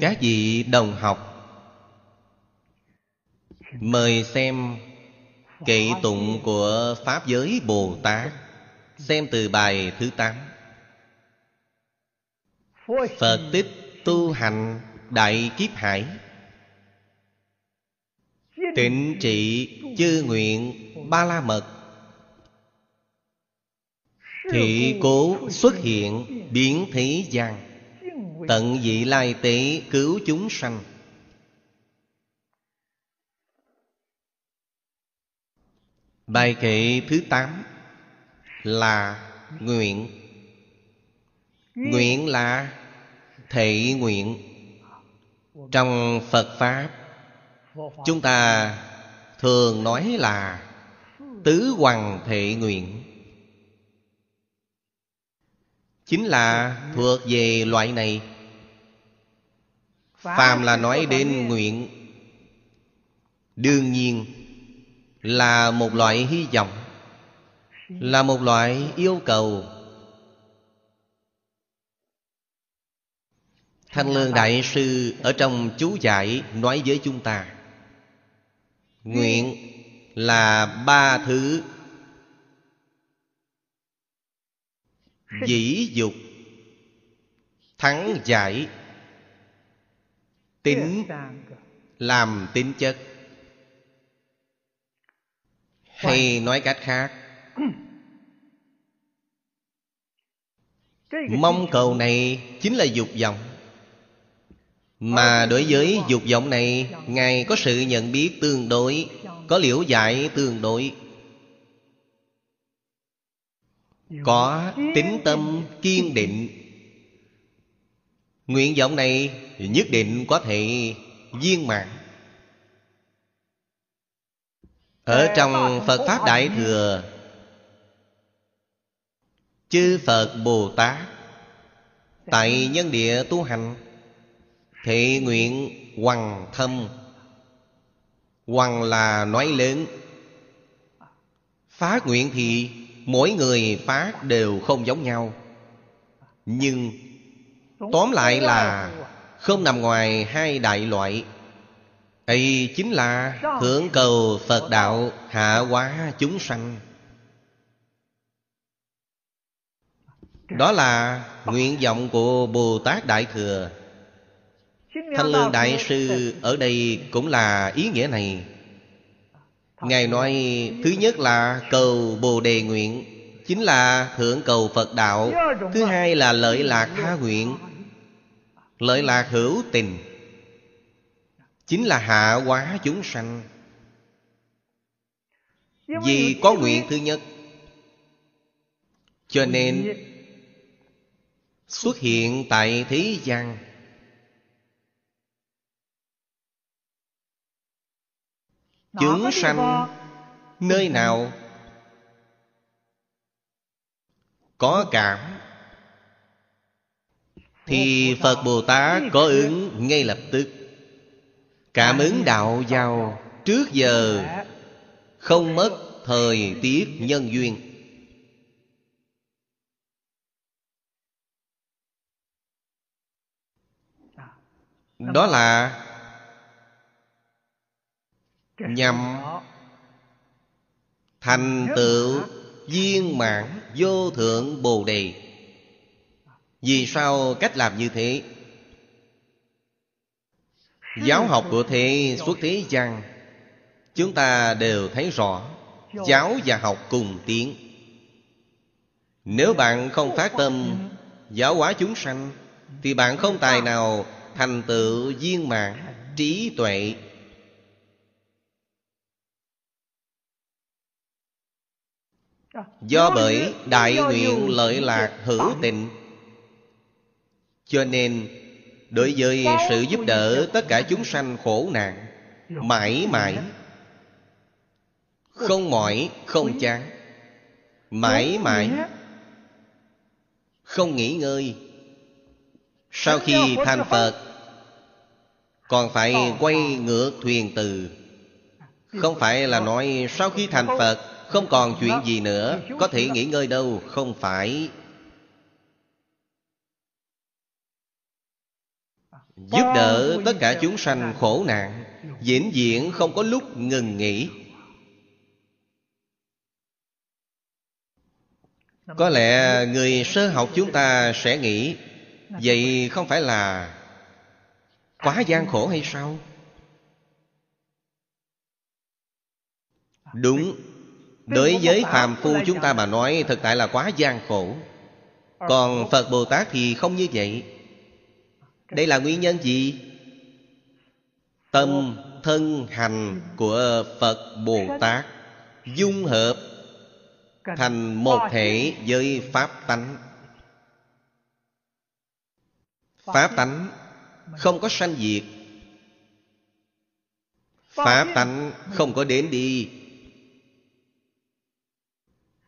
các vị đồng học? Mời xem kệ tụng của pháp giới bồ tát, xem từ bài thứ tám. Phật tích tu hành đại kiếp hải. Tịnh trị chư nguyện ba la mật. Thị cố xuất hiện biến thế gian tận vị lai tế cứu chúng sanh. Bài kệ thứ tám là nguyện. Nguyện là thể nguyện. Trong phật pháp, chúng ta thường nói là tứ hoàng thể nguyện. Chính là thuộc về loại này phàm là nói đến nguyện đương nhiên là một loại hy vọng là một loại yêu cầu. Thanh lương đại sư ở trong chú giải nói với chúng ta nguyện là ba thứ dĩ dục thắng giải tính làm tính chất. Hay nói cách khác. Mong cầu này chính là dục vọng. Mà đối với dục vọng này ngài có sự nhận biết tương đối có liễu giải tương đối. Có tính tâm kiên định nguyện vọng này nhất định có thể viên mãn. Ở trong phật pháp đại thừa chư phật bồ tát tại nhân địa tu hành thị nguyện hoàng thâm. Hoàng là nói lớn. Phát nguyện thì mỗi người phát đều không giống nhau. Nhưng tóm lại là không nằm ngoài hai đại loại. Ấy chính là thượng cầu phật đạo hạ hóa chúng sanh. Đó là nguyện vọng của bồ tát đại thừa. Thanh lương đại sư ở đây cũng là ý nghĩa này. Ngài nói thứ nhất là cầu bồ đề nguyện chính là thượng cầu phật đạo. Thứ hai là lợi lạc tha nguyện lợi lạc hữu tình, chính là hạ hóa chúng sanh. Vì có nguyện thứ nhất, cho nên xuất hiện tại thế gian. Chúng sanh nơi nào có cảm thì phật bồ tát có ứng ngay lập tức. Cảm ứng đạo vào trước giờ. Không mất thời tiết nhân duyên. Đó là nhằm thành tựu viên mãn vô thượng bồ đề vì sao cách làm như thế? Giáo học của thế xuất thế gian chúng ta đều thấy rõ, giáo và học cùng tiến nếu bạn không phát tâm giáo hóa chúng sanh, thì bạn không tài nào thành tựu viên mãn, trí tuệ. Do bởi đại nguyện lợi lạc hữu tình cho nên đối với sự giúp đỡ tất cả chúng sanh khổ nạn mãi mãi không mỏi không chán mãi mãi không nghỉ ngơi. Sau khi thành Phật Còn phải quay ngược thuyền từ. Không phải là nói sau khi thành Phật Không còn chuyện gì nữa Có thể nghỉ ngơi đâu Không phải Giúp đỡ tất cả chúng sanh khổ nạn vĩnh viễn không có lúc ngừng nghỉ. Có lẽ người sơ học chúng ta sẽ nghĩ vậy không phải là quá gian khổ hay sao? Đúng đối với phàm phu chúng ta mà nói thực tại là quá gian khổ. Còn phật bồ tát thì không như vậy đây là nguyên nhân gì? Tâm thân hành của Phật Bồ Tát Dung hợp Thành một thể với Pháp tánh. Pháp tánh không có sanh diệt. Pháp tánh không có đến đi.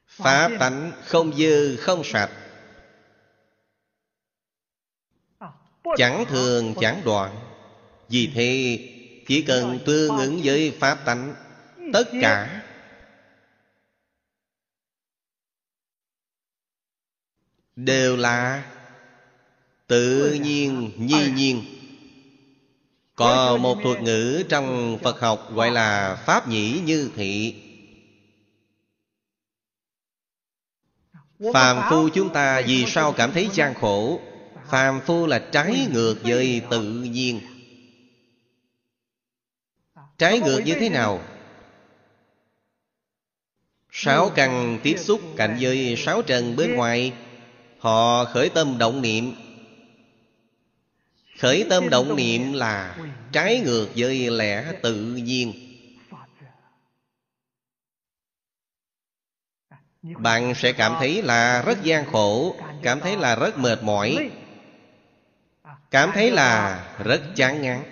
Pháp tánh không dư, không sạch. Chẳng thường chẳng đoạn. Vì thế chỉ cần tương ứng với Pháp tánh Tất cả Đều là Tự nhiên nhi nhiên. Có một thuật ngữ trong Phật học gọi là Pháp nhĩ như thị. Phàm phu chúng ta vì sao cảm thấy gian khổ Phàm phu là trái ngược với tự nhiên. Trái ngược như thế nào? Sáu căn tiếp xúc cạnh với sáu trần bên ngoài Họ khởi tâm động niệm. Khởi tâm động niệm là trái ngược với lẽ tự nhiên. Bạn sẽ cảm thấy là rất gian khổ Cảm thấy là rất mệt mỏi Cảm thấy là rất chán ngán.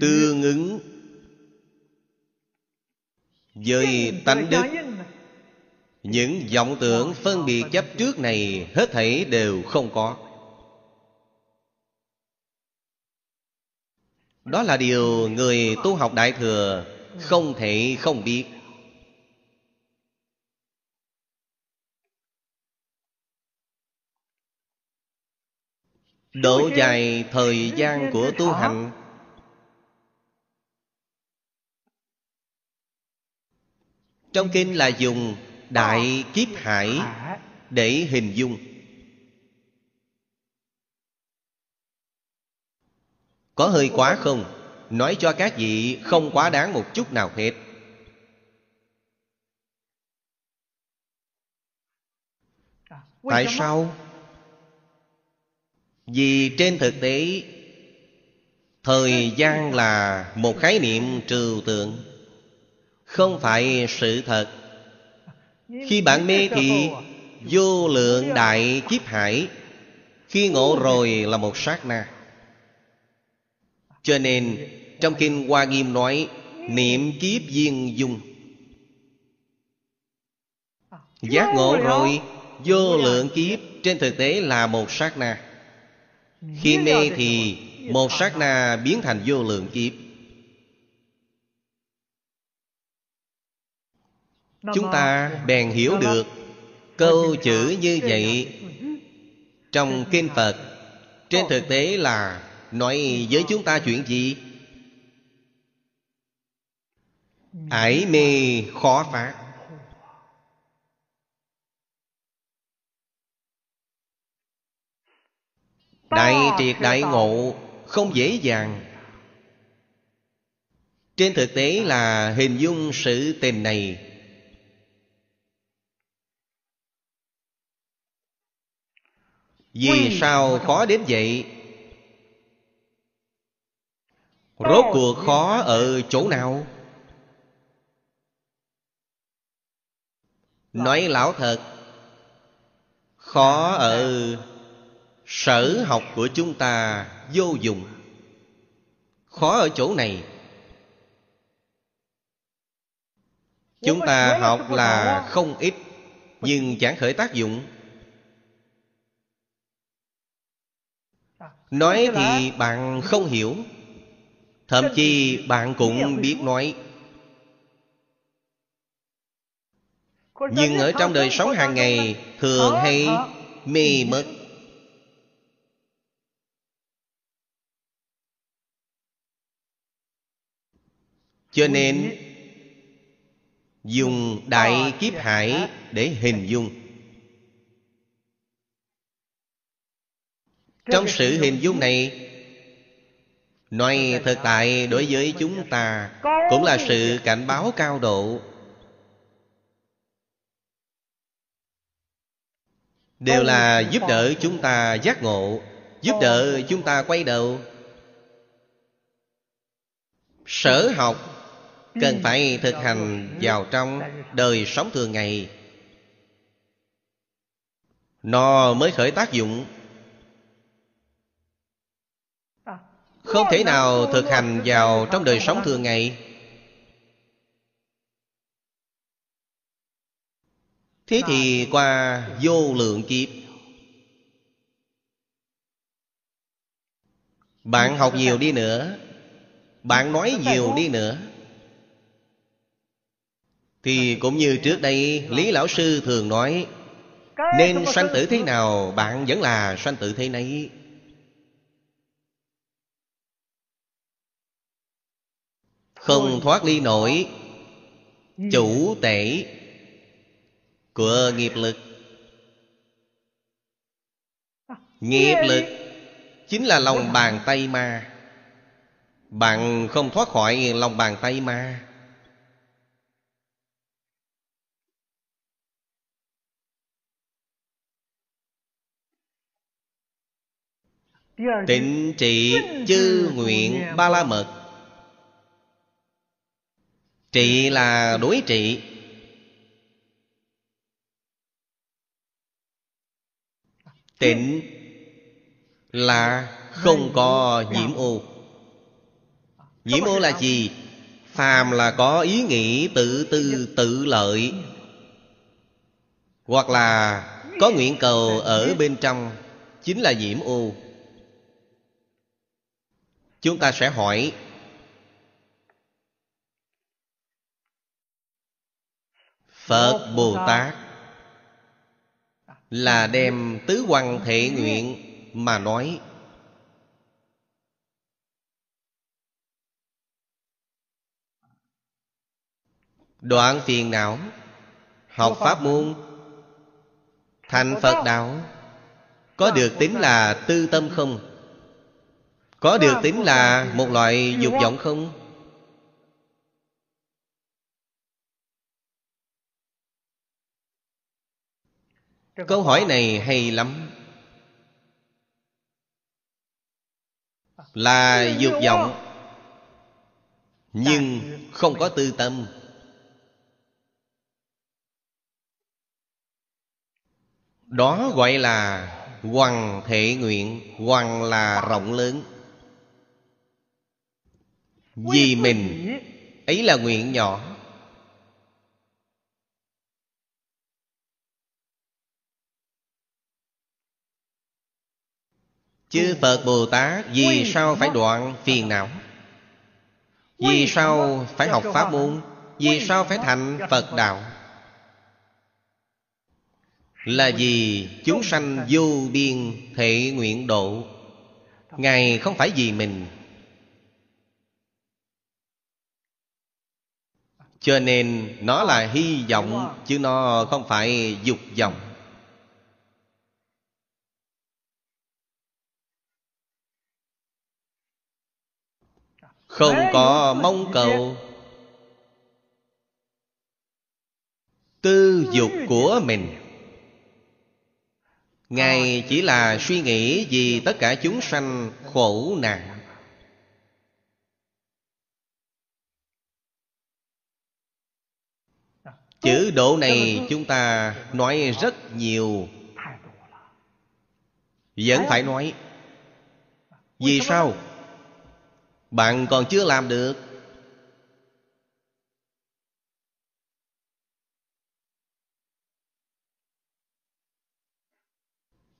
Tương ứng với tánh đức. Những vọng tưởng phân biệt chấp trước này hết thảy đều không có. Đó là điều người tu học đại thừa không thể không biết. Độ dài thời gian của tu hành Trong kinh là dùng Đại kiếp hải Để hình dung Có hơi quá không? Nói cho các vị không quá đáng một chút nào hết Tại sao? Vì trên thực tế, Thời gian là một khái niệm trừu tượng, không phải sự thật. Khi bạn mê thì vô lượng đại kiếp hải, khi ngộ rồi là một sát na. Cho nên, trong kinh hoa nghiêm nói, niệm kiếp viên dung. Giác ngộ rồi, vô lượng kiếp, trên thực tế là một sát na khi mê thì một sát na biến thành vô lượng kiếp. Chúng ta bèn hiểu được câu chữ như vậy. trong kinh phật trên thực tế là nói với chúng ta chuyện gì? Ải mê khó phá đại triệt đại ngộ không dễ dàng. Trên thực tế là hình dung sự tình này. Vì sao khó đến vậy? Rốt cuộc khó ở chỗ nào? Nói lão thật Khó ở sở học của chúng ta vô dụng. Khó ở chỗ này. Chúng ta học là không ít, Nhưng chẳng khởi tác dụng. Nói thì bạn không hiểu. Thậm chí bạn cũng biết nói. Nhưng ở trong đời sống hàng ngày, thường hay mê mất cho nên dùng đại kiếp hải để hình dung. Trong sự hình dung. này nói thực tại đối với chúng ta cũng là sự cảnh báo cao độ. Đều là giúp đỡ chúng ta giác ngộ giúp đỡ chúng ta quay đầu. Sở học cần phải thực hành vào trong đời sống thường ngày. Nó mới khởi tác dụng. Không thể nào thực hành vào trong đời sống thường ngày. Thế thì qua vô lượng kiếp, bạn học nhiều đi nữa, bạn nói nhiều đi nữa thì cũng như trước đây, lý lão sư thường nói, nên sanh tử thế nào, bạn vẫn là sanh tử thế nấy. Không thoát ly nổi, chủ tể của nghiệp lực. Nghiệp lực chính là lòng bàn tay ma. Bạn không thoát khỏi lòng bàn tay ma. Tịnh trị chư nguyện ba la mật. Trị là đối trị. Tịnh là không có nhiễm ô. Nhiễm ô là gì? Phàm là có ý nghĩ tự tư tự lợi, Hoặc là có nguyện cầu ở bên trong, Chính là nhiễm ô. Chúng ta sẽ hỏi Phật Bồ Tát Là đem tứ quan thể nguyện mà nói. Đoạn phiền não Học pháp môn Thành Phật đạo Có được tính là tư tâm không? Có được tính là một loại dục vọng không? Câu hỏi này hay lắm. Là dục vọng, Nhưng không có tư tâm. Đó gọi là Hoàng thể nguyện Hoàng là rộng lớn. Vì mình. Ấy là nguyện nhỏ. Chư Phật Bồ Tát Vì sao phải đoạn phiền não? Vì sao phải học pháp môn? Vì sao phải thành Phật đạo? Là vì chúng sanh vô biên thể nguyện độ. Ngài không phải vì mình Cho nên nó là hy vọng Chứ nó không phải dục vọng. Không có mong cầu. Tư dục của mình. Ngài chỉ là suy nghĩ vì tất cả chúng sanh khổ nạn Chữ độ này chúng ta nói rất nhiều. Vẫn phải nói. Vì sao? Bạn còn chưa làm được.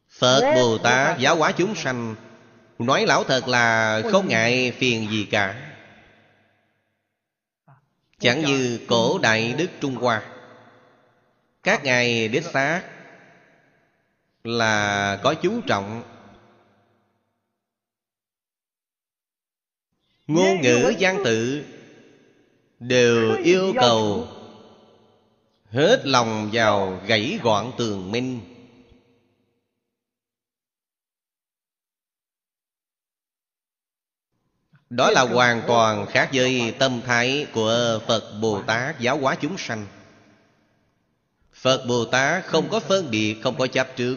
Phật Bồ Tát giáo hóa chúng sanh Nói lão thật là không ngại phiền gì cả. Chẳng như cổ đại đức Trung Hoa Các ngài đích xác Là có chú trọng Ngôn ngữ văn tự Đều yêu cầu Hết lòng vào gãy gọn tường minh. Đó là hoàn toàn khác với tâm thái của Phật Bồ Tát giáo hóa chúng sanh Phật Bồ Tát không có phân biệt, không có chấp trước.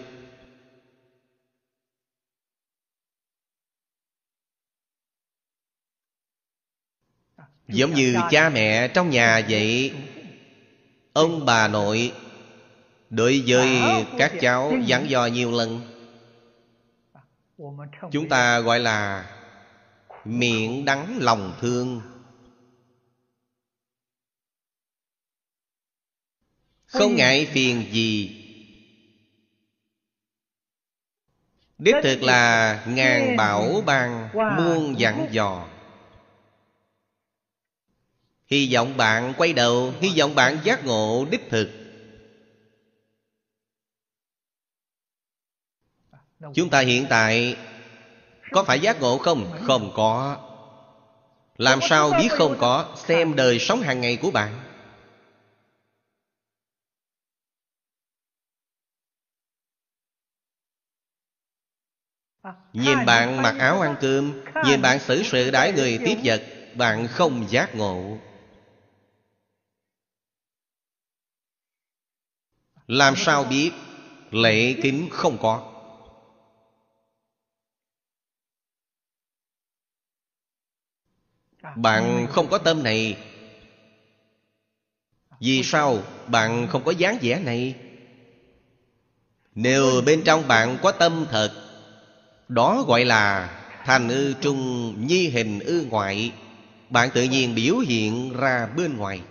Giống như cha mẹ trong nhà vậy Ông bà nội Đối với các cháu dặn dò nhiều lần. Chúng ta gọi là Miệng đắng lòng thương. Không ngại phiền gì. Đích thực là ngàn bảo ban muôn dặn dò. Hy vọng bạn quay đầu Hy vọng bạn giác ngộ đích thực. Chúng ta hiện tại Có phải giác ngộ không? Không có. Làm sao biết không có? Xem đời sống hàng ngày của bạn Nhìn bạn mặc áo ăn cơm Nhìn bạn xử sự đãi người tiếp vật Bạn không giác ngộ. Làm sao biết? Lệ kính không có. Bạn không có tâm này. Vì sao bạn không có dáng vẻ này? Nếu bên trong bạn có tâm thật đó gọi là Thành ư trung nhi hình ư ngoại. Bạn tự nhiên biểu hiện ra bên ngoài.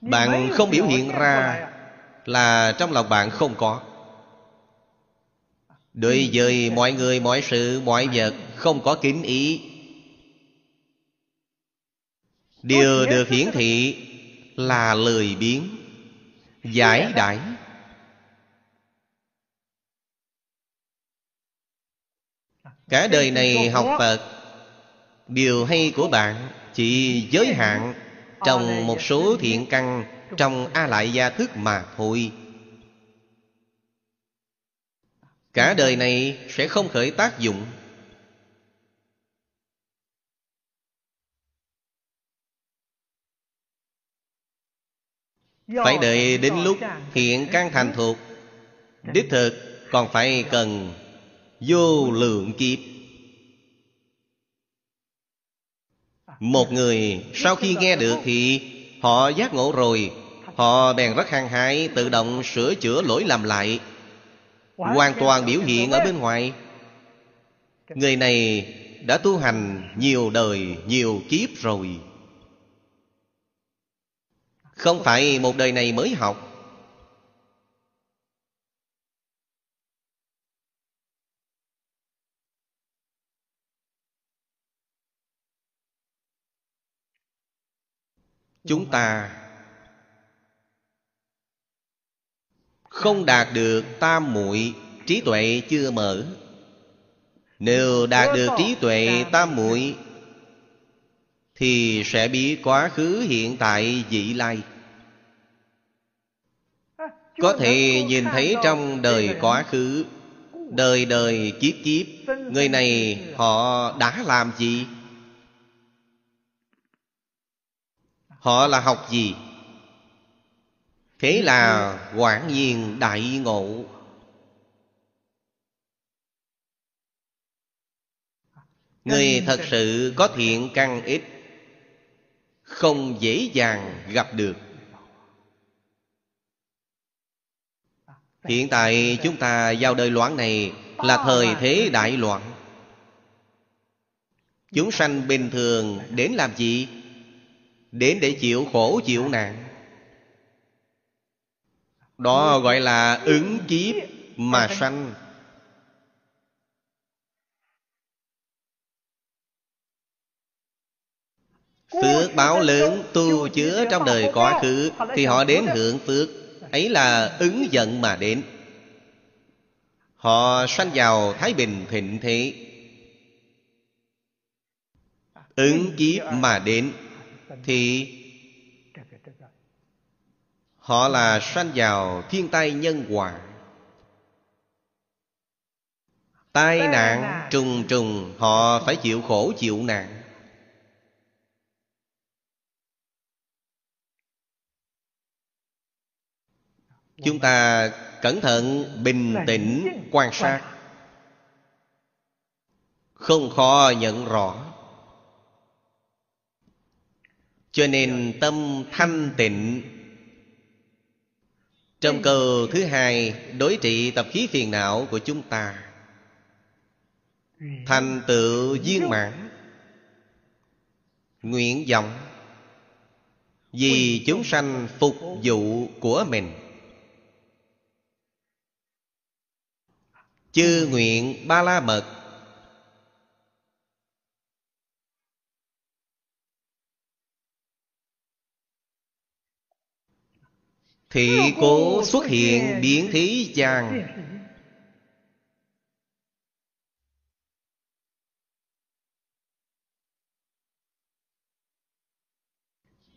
Bạn không biểu hiện ra Là trong lòng bạn không có. Đối với mọi người, mọi sự, mọi vật Không có kính ý. Điều được hiển thị Là lười biến Giải đãi. Cả đời này học Phật, Điều hay của bạn Chỉ giới hạn Trong một số thiện căn, Trong A Lại Gia Thức mà thôi. Cả đời này sẽ không khởi tác dụng. Phải đợi đến lúc hiện căn thành thuộc. Đích thực còn phải cần vô lượng kiếp. Một người sau khi nghe được thì Họ giác ngộ rồi. Họ bèn rất hăng hái Tự động sửa chữa lỗi làm lại. Hoàn toàn biểu hiện ở bên ngoài. Người này đã tu hành nhiều đời, nhiều kiếp rồi Không phải một đời này mới học. Chúng ta Không đạt được tam muội Trí tuệ chưa mở. Nếu đạt được trí tuệ tam muội Thì sẽ biết quá khứ hiện tại vị lai có thể nhìn thấy trong đời quá khứ Đời đời kiếp kiếp, Người này họ đã làm gì? Họ là học gì? Thế là quản nhiên đại ngộ Người thật sự có thiện căn ít, Không dễ dàng gặp được Hiện tại chúng ta vào đời loạn này Là thời thế đại loạn. Chúng sanh bình thường đến làm gì? Đến để chịu khổ chịu nạn. Đó gọi là ứng kiếp mà sanh. Phước báo lớn tu chứa trong đời quá khứ Thì họ đến hưởng phước. Ấy là ứng giận mà đến. Họ sanh vào Thái Bình thịnh thế. Ứng kiếp mà đến Thì Họ là sanh vào thiên tai nhân quả. Tai nạn trùng trùng, Họ phải chịu khổ chịu nạn. Chúng ta cẩn thận bình tĩnh quan sát. Không khó nhận rõ. Cho nên tâm thanh tịnh. Trong câu thứ hai Đối trị tập khí phiền não của chúng ta. Thành tựu viên mãn. Nguyện vọng. Vì chúng sanh phục vụ của mình Chư nguyện ba la mật. Thị cố xuất hiện biến thí chàng.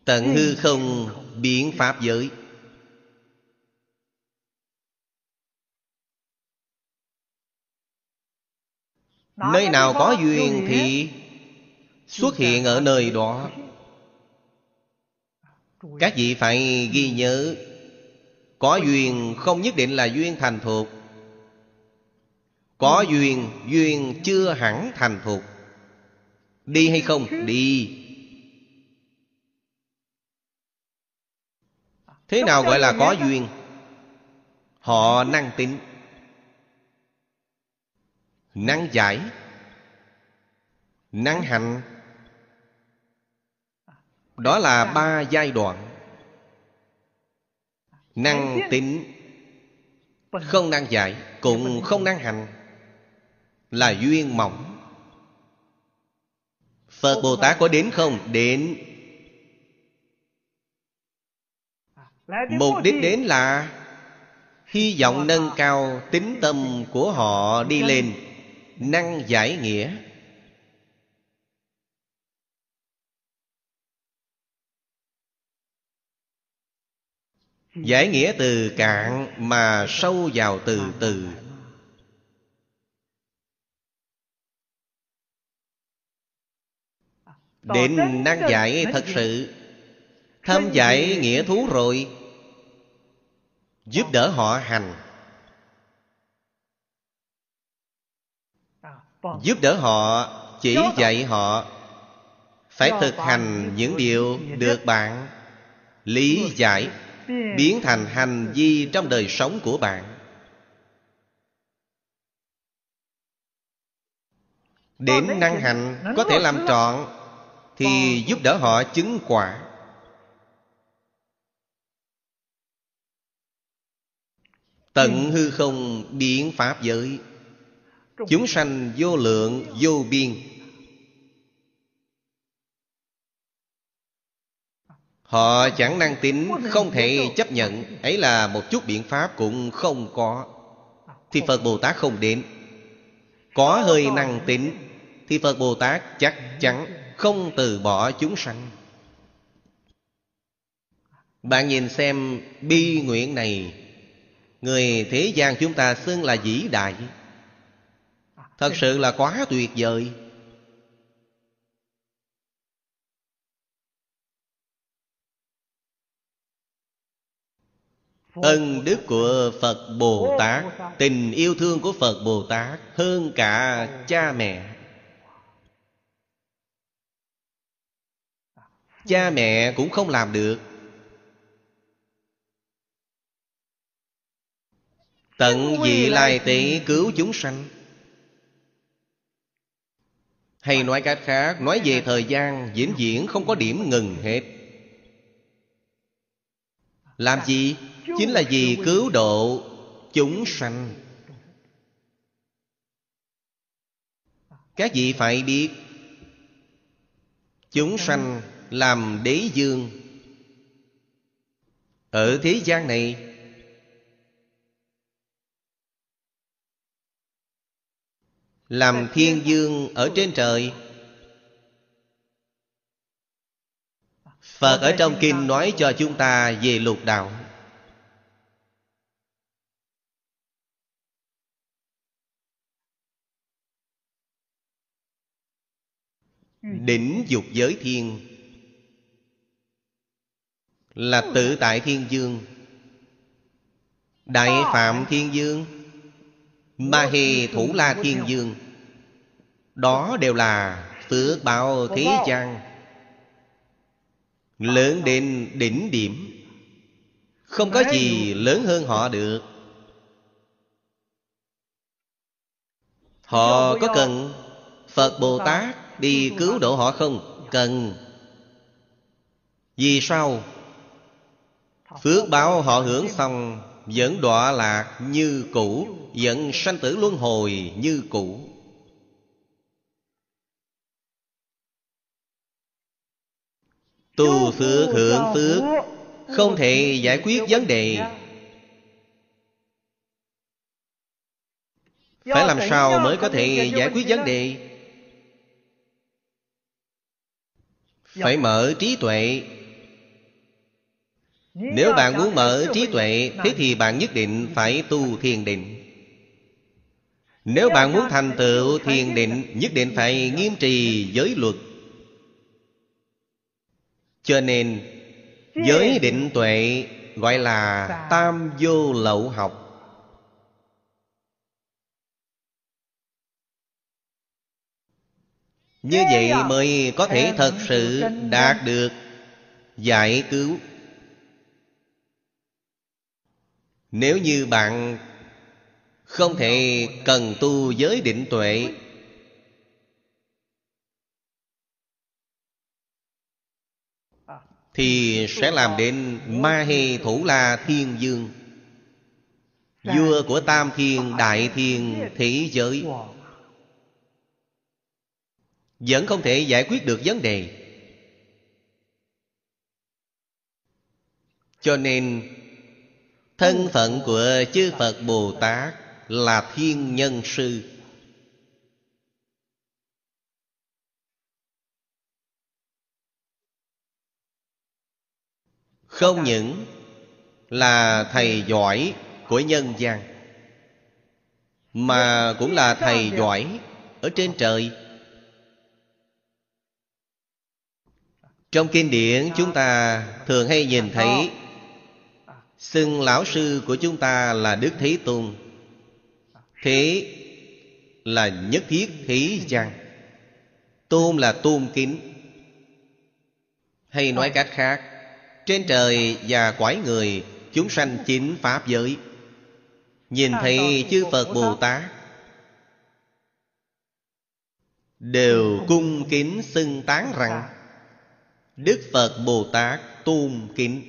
Tận hư không biến pháp giới Nơi nào có duyên thì Xuất hiện ở nơi đó. Các vị phải ghi nhớ Có duyên không nhất định là duyên thành thuộc Có duyên, duyên chưa hẳn thành thuộc Đi hay không? Đi. Thế nào gọi là có duyên? Họ năng tính năng giải năng hành. Đó là ba giai đoạn. Năng tính không năng giải cũng không năng hành là duyên mỏng. Phật bồ tát có đến không? Đến. Mục đích đến là hy vọng nâng cao tính tâm của họ đi lên năng giải nghĩa. Giải nghĩa từ cạn mà sâu vào từ từ. Đến năng giải thật sự. Thâm giải nghĩa thú rồi. Giúp đỡ họ hành. Giúp đỡ họ chỉ dạy họ. Phải thực hành những điều được bạn. Lý giải biến thành hành vi trong đời sống của bạn. Đến năng hành có thể làm trọn thì giúp đỡ họ chứng quả. Tận hư không biến pháp giới Chúng sanh vô lượng vô biên. Họ chẳng năng tính Không thể chấp nhận. Ấy là một chút biện pháp cũng không có. Thì Phật Bồ Tát không đến. Có hơi năng tính Thì Phật Bồ Tát chắc chắn Không từ bỏ chúng sanh. Bạn nhìn xem bi nguyện này. Người thế gian chúng ta xưng là vĩ đại Thật sự là quá tuyệt vời. Ân đức của Phật Bồ Tát Tình yêu thương của Phật Bồ Tát Hơn cả cha mẹ. Cha mẹ cũng không làm được. Tận vị lai tỷ cứu chúng sanh hay nói cách khác, Nói về thời gian, diễn diễn không có điểm ngừng hết. Làm gì? Chính là vì cứu độ chúng sanh. Các vị phải biết, Chúng sanh làm đế dương. Ở thế gian này Làm thiên dương ở trên trời. Phật ở trong kinh nói cho chúng ta về lục đạo. Đỉnh dục giới thiên Là tự tại thiên dương. Đại phạm thiên dương, Ma hề thủ la thiên dương. Đó đều là phước báo thế gian. Lớn đến đỉnh điểm. Không có gì lớn hơn họ được. Họ có cần Phật Bồ Tát đi cứu độ họ không? Cần. Vì sao? Phước báo họ hưởng xong Vẫn đọa lạc như cũ Vẫn sanh tử luân hồi như cũ Tu phước hưởng phước Không thể giải quyết vấn đề. Phải làm sao mới có thể giải quyết vấn đề? Phải mở trí tuệ. Nếu bạn muốn mở trí tuệ Thế thì bạn nhất định phải tu thiền định. Nếu bạn muốn thành tựu thiền định Nhất định phải nghiêm trì giới luật Cho nên Giới định tuệ Gọi là tam vô lậu học. Như vậy mới có thể thật sự đạt được giải cứu. Nếu như bạn không thể cần tu giới định tuệ Thì sẽ làm đến Ma Hê Thủ La Thiên Dương. Vua của Tam Thiên, Đại Thiên Thế Giới. Vẫn không thể giải quyết được vấn đề. Cho nên, thân phận của chư phật bồ tát là thiên nhân sư. Không những là thầy giỏi của nhân gian mà cũng là thầy giỏi ở trên trời. Trong kinh điển chúng ta thường hay nhìn thấy Xưng lão sư của chúng ta là Đức Thế Tôn. Thế là nhất thiết thế gian. Tôn là tôn kính. Hay nói cách khác Trên trời và quái người Chúng sanh chính Pháp giới. Nhìn thấy chư Phật Bồ Tát Đều cung kính xưng tán rằng Đức Phật Bồ Tát tôn kính.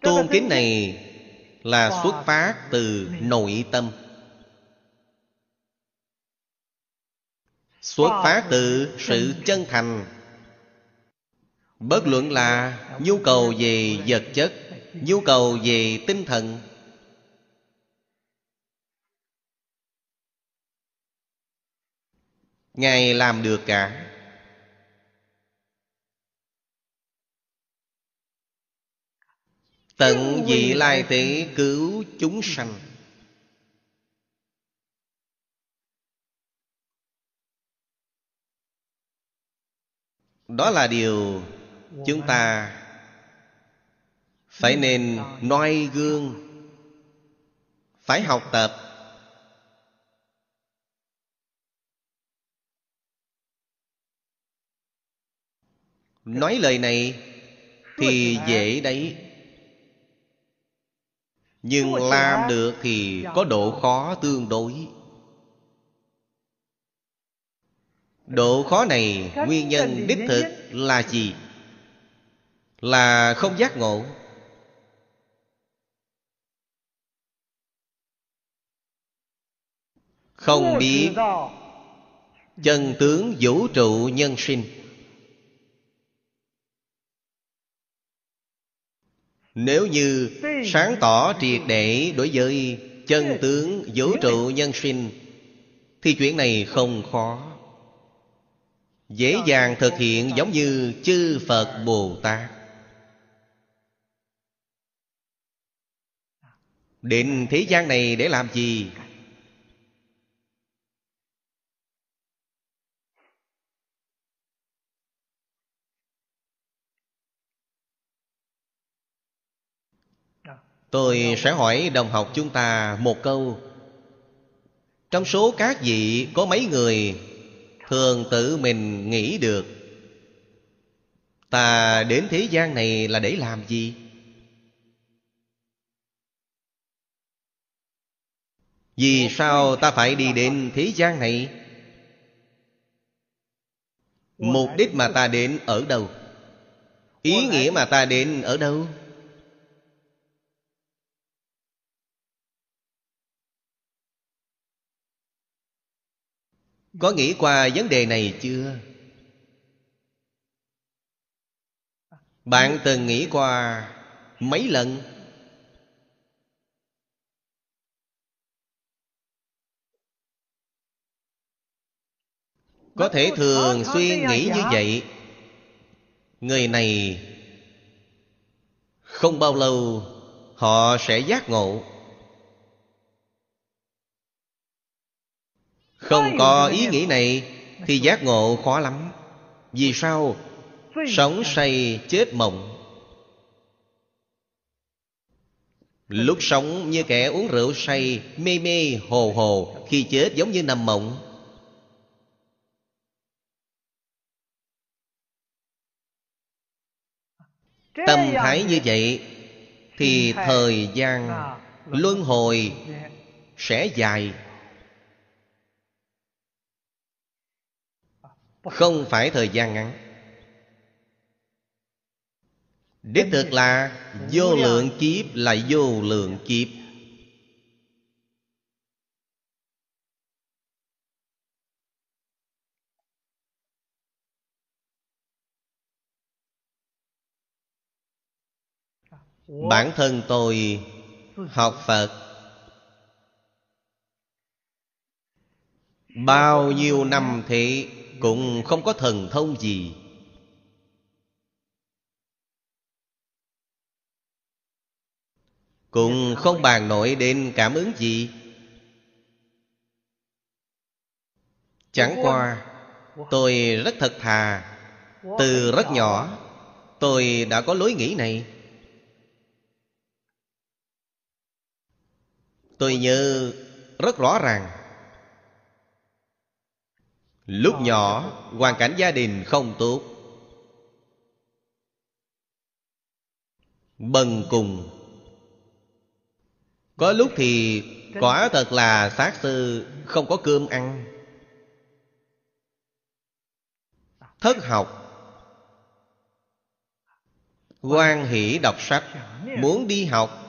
Tôn kính này là xuất phát từ nội tâm Xuất phát từ sự chân thành. Bất luận là nhu cầu về vật chất Nhu cầu về tinh thần. Ngài làm được cả. Tận vị lai tế cứu chúng sanh Đó là điều chúng ta Phải nên noi gương, Phải học tập. Nói lời này Thì dễ đấy. Nhưng làm được thì có độ khó tương đối. Độ khó này nguyên nhân đích thực là gì? Là không giác ngộ. Không biết Chân tướng vũ trụ nhân sinh. Nếu như sáng tỏ triệt để đối với chân tướng vũ trụ nhân sinh Thì chuyện này không khó Dễ dàng thực hiện giống như chư Phật Bồ Tát Định thế gian này để làm gì? Tôi sẽ hỏi đồng học chúng ta một câu Trong số các vị có mấy người Thường tự mình nghĩ được Ta đến thế gian này là để làm gì? Vì sao ta phải đi đến thế gian này? Mục đích mà ta đến ở đâu? Ý nghĩa mà ta đến ở đâu? Có nghĩ qua vấn đề này chưa? Bạn từng nghĩ qua mấy lần? Có thể thường xuyên nghĩ như vậy Người này Không bao lâu Họ sẽ giác ngộ Không có ý nghĩ này Thì giác ngộ khó lắm. Vì sao? Sống say chết mộng. Lúc sống như kẻ uống rượu say Mê mê hồ hồ Khi chết giống như nằm mộng. Tâm thái như vậy Thì thời gian luân hồi. sẽ dài Không phải thời gian ngắn. Đích thực là vô lượng kiếp là vô lượng kiếp. Bản thân tôi học Phật. Bao nhiêu năm thì cũng không có thần thông gì. Cũng không bàn nổi đến cảm ứng gì. Chẳng qua, tôi rất thật thà. Từ rất nhỏ, tôi đã có lối nghĩ này. Tôi nhớ rất rõ ràng Lúc nhỏ, hoàn cảnh gia đình không tốt. Bần cùng. Có lúc thì quả thật là sát sư không có cơm ăn. Thất học. Quan hỷ đọc sách, Muốn đi học.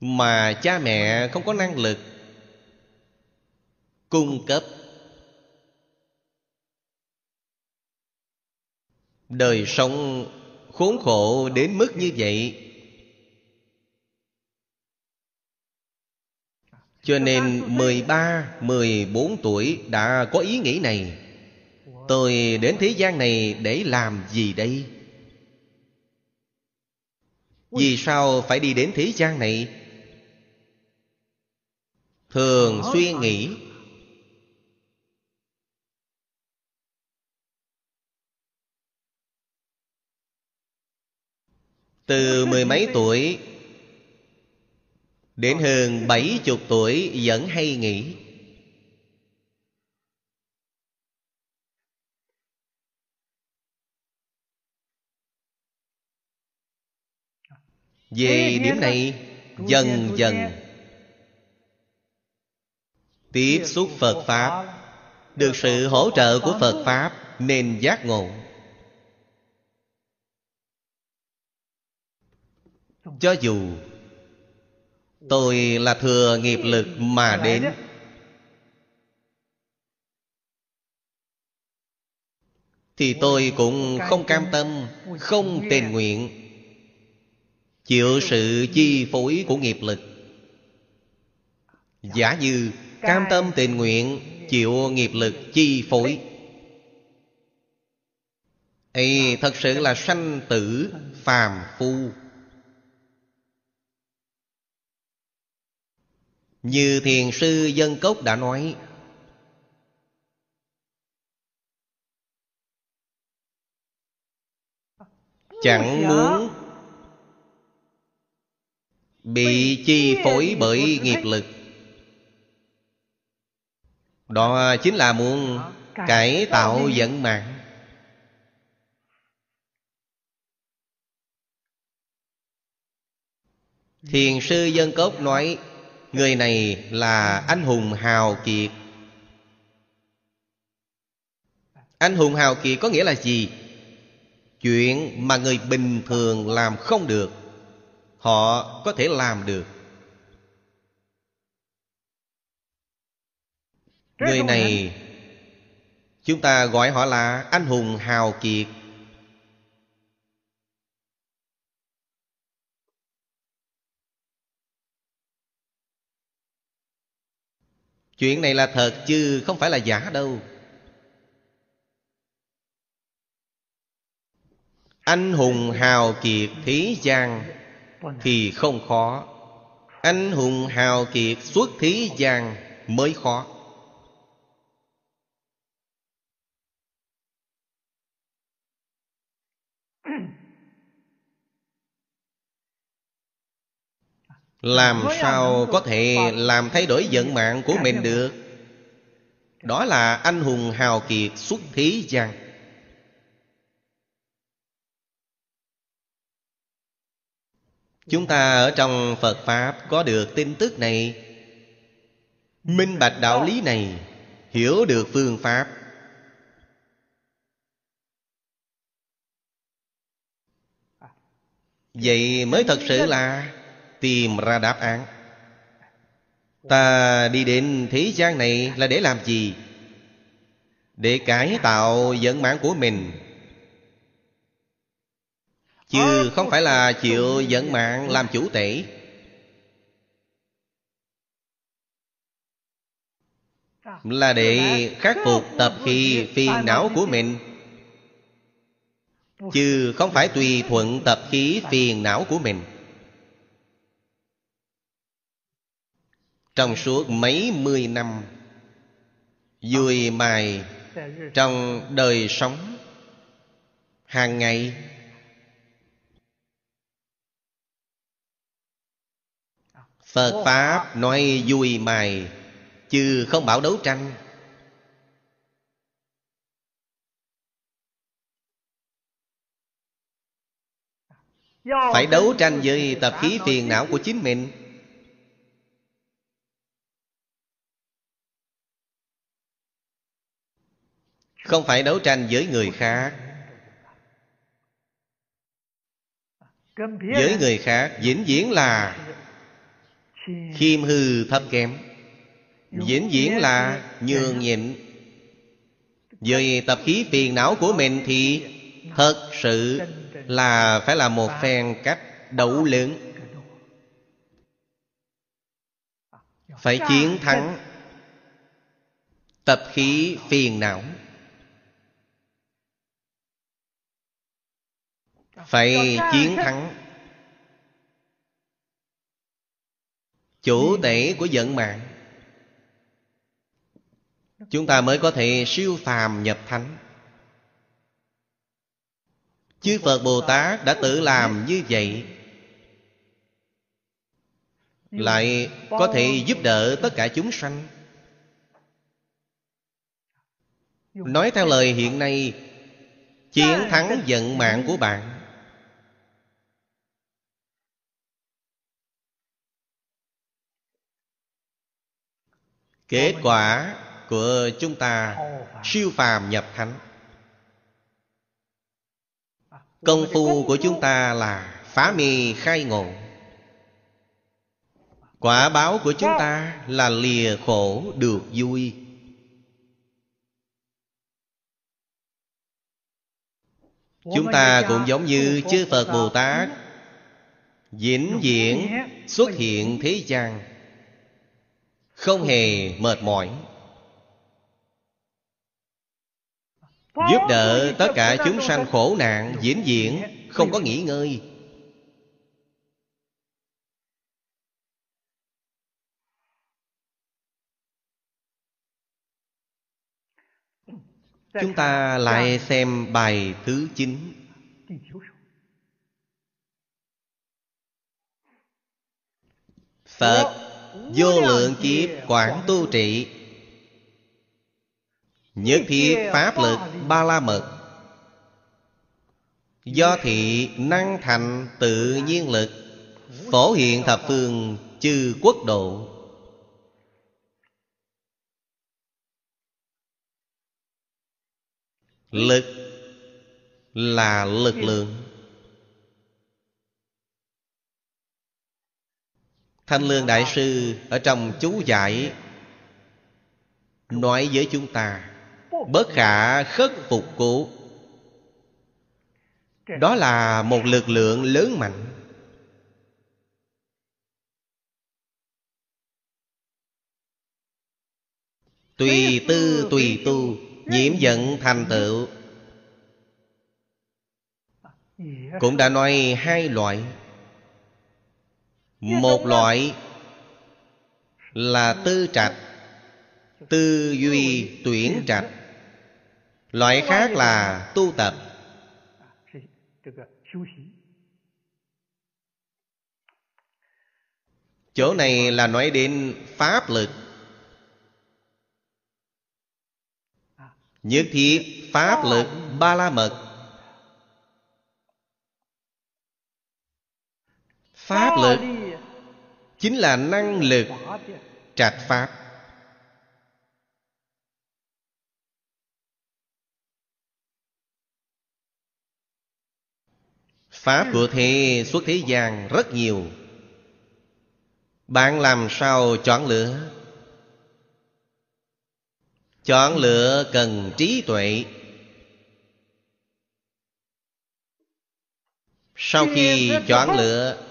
Mà cha mẹ không có năng lực cung cấp đời sống khốn khổ đến mức như vậy Cho nên 13, 14 tuổi đã có ý nghĩ này Tôi đến thế gian này để làm gì đây? Vì sao phải đi đến thế gian này? Thường suy nghĩ. Từ mười mấy tuổi đến hơn bảy chục tuổi vẫn hay nghĩ. Về điểm này dần dần Tiếp xúc Phật Pháp. Được sự hỗ trợ của Phật Pháp Nên giác ngộ. Cho dù Tôi là thừa nghiệp lực mà đến Thì tôi cũng không cam tâm Không tình nguyện. Chịu sự chi phối của nghiệp lực. Giả như cam tâm tình nguyện, Chịu nghiệp lực chi phối. Ấy thật sự là sanh tử phàm phu. Như Thiền sư Dân Cốc đã nói, Chẳng muốn Bị chi phối bởi nghiệp lực. Đó à, chính là muốn cải tạo vận mạng. Thiền sư Dân Cốc nói, Người này là anh hùng hào kiệt. Anh hùng hào kiệt có nghĩa là gì? Chuyện mà người bình thường làm không được, Họ có thể làm được. Người này Chúng ta gọi họ là anh hùng hào kiệt. Chuyện này là thật chứ không phải là giả đâu. Anh hùng hào kiệt thế gian Thì không khó. Anh hùng hào kiệt xuất thế gian mới khó Làm sao có thể làm thay đổi vận mạng của mình được? Đó là anh hùng hào kiệt xuất thế gian. Chúng ta ở trong Phật Pháp có được tin tức này. Minh bạch đạo lý này Hiểu được phương pháp. Vậy mới thật sự là tìm ra đáp án. Ta đi đến thế gian này là để làm gì? Để cải tạo vận mạng của mình. Chứ không phải là chịu vận mạng làm chủ tể. Là để khắc phục tập khí phiền não của mình. Chứ không phải tùy thuận tập khí phiền não của mình trong suốt mấy mươi năm vui mài trong đời sống hàng ngày. Phật pháp nói vui mài, chứ không bảo đấu tranh. Phải đấu tranh với tập khí phiền não của chính mình. Không phải đấu tranh với người khác. Với người khác, vĩnh viễn là Khiêm hư thấp kém. Vĩnh viễn là nhường nhịn. Với tập khí phiền não của mình thì Thật sự là phải là một phen cách đấu lớn. Phải chiến thắng Tập khí phiền não. Phải chiến thắng. Chủ tể của vận mạng. Chúng ta mới có thể siêu phàm nhập thánh. Chư phật bồ tát đã tự làm như vậy. Lại có thể giúp đỡ tất cả chúng sanh. Nói theo lời hiện nay chiến thắng vận mạng của bạn Kết quả của chúng ta siêu phàm nhập thánh. Công phu của chúng ta là phá mê khai ngộ. Quả báo của chúng ta là lìa khổ được vui. Chúng ta cũng giống như chư Phật Bồ Tát. vĩnh viễn xuất hiện thế gian không hề mệt mỏi. Giúp đỡ tất cả chúng sanh khổ nạn diễn diễn không có nghỉ ngơi. Chúng ta lại xem bài thứ chín. Phật vô lượng kiếp quản tu trị. Nhất thiết pháp lực ba la mật. Do thị năng thành tự nhiên lực, Phổ hiện thập phương chư quốc độ. Lực là lực lượng. Thanh Lương Đại Sư Ở trong chú giải Nói với chúng ta Bất khả khất phục cố Đó là một lực lượng lớn mạnh. Tùy tư, tùy tu, Nhiễm giận thành tựu. Cũng đã nói hai loại một loại là tư trạch tư duy tuyển trạch. Loại khác là tu tập. Chỗ này là nói đến pháp lực. Nhất thiết pháp lực ba la mật. Pháp lực chính là năng lực trạch pháp. Pháp của thế xuất thế gian rất nhiều. Bạn làm sao chọn lựa? Chọn lựa cần trí tuệ. Sau khi chọn lựa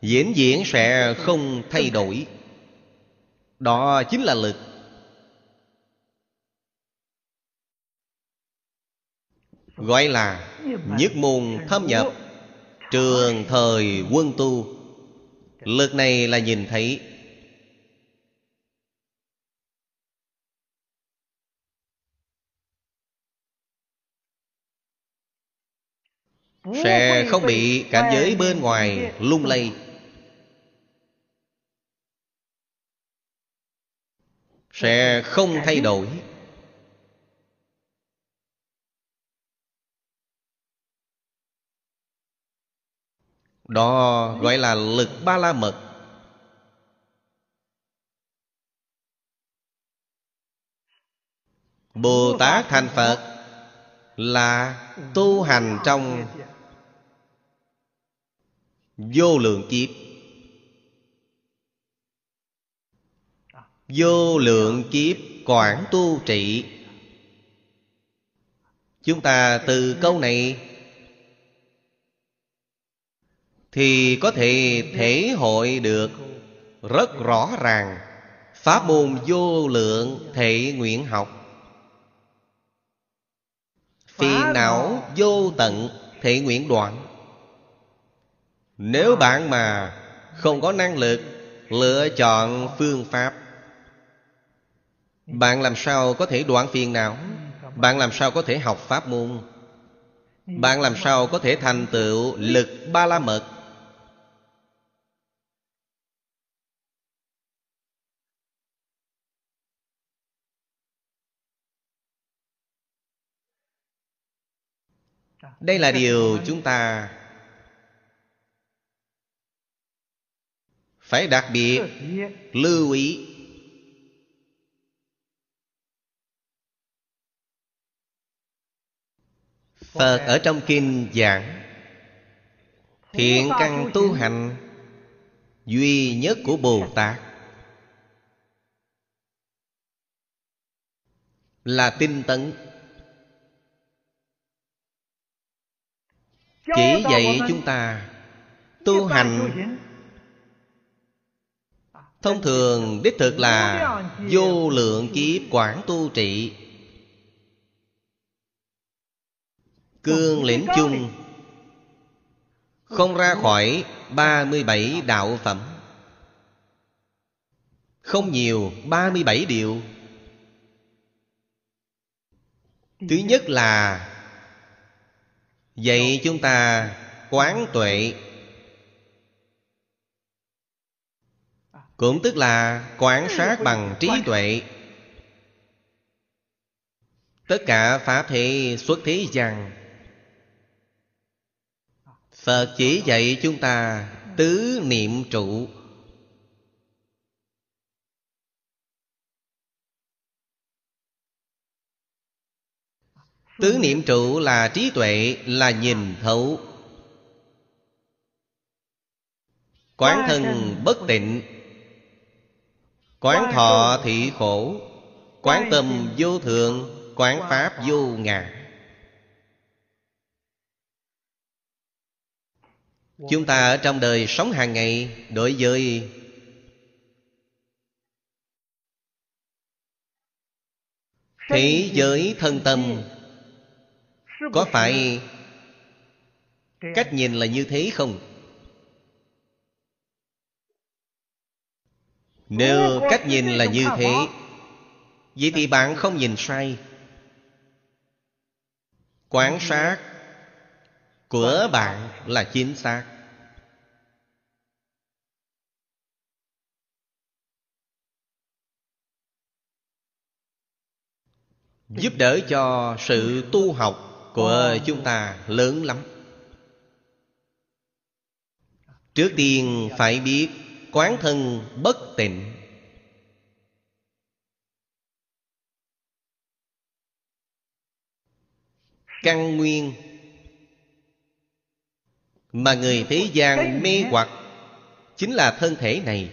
vĩnh viễn sẽ không thay đổi. Đó chính là lực. Gọi là nhất môn thâm nhập trường thời quân tu. Lực này là nhìn thấy. Sẽ không bị cảnh giới bên ngoài lung lay sẽ không thay đổi. Đó gọi là lực ba la mật. Bồ tát thành phật là tu hành trong vô lượng kiếp Vô lượng kiếp quản tu trị. Chúng ta từ câu này Thì có thể thể hội được Rất rõ ràng. Pháp môn vô lượng thể nguyện học. Phiền não vô tận thể nguyện đoạn. Nếu bạn mà không có năng lực Lựa chọn phương pháp bạn làm sao có thể đoạn phiền não Bạn. Làm sao có thể học pháp môn? Bạn làm sao có thể thành tựu lực ba la mật? Đây là điều chúng ta Phải đặc biệt lưu ý Phật ở trong kinh giảng. Thiện căn tu hành Duy nhất của Bồ Tát. Là tinh tấn. Chỉ dạy chúng ta Tu hành. Thông thường đích thực là Vô lượng kiếp quản tu trị Cương lĩnh chung. Không ra khỏi 37 đạo phẩm. Không nhiều 37 điều. Thứ nhất là Dạy chúng ta quán tuệ. Cũng tức là quán sát bằng trí tuệ. Tất cả Pháp thế xuất thế gian Phật chỉ dạy chúng ta tứ niệm trụ. Tứ niệm trụ là trí tuệ, Là nhìn thấu. Quán thân bất tịnh. Quán thọ thị khổ. Quán tâm vô thượng. Quán pháp vô ngã. Chúng ta ở trong đời sống hàng ngày Đối với Thế giới thân tâm Có phải Cách nhìn là như thế không? Nếu cách nhìn là như thế, Vậy thì bạn không nhìn sai Quan sát của bạn là chính xác. Giúp đỡ cho sự tu học của chúng ta lớn lắm. Trước tiên phải biết quán thân bất tịnh. Căn nguyên mà người thế gian mê hoặc chính là thân thể này.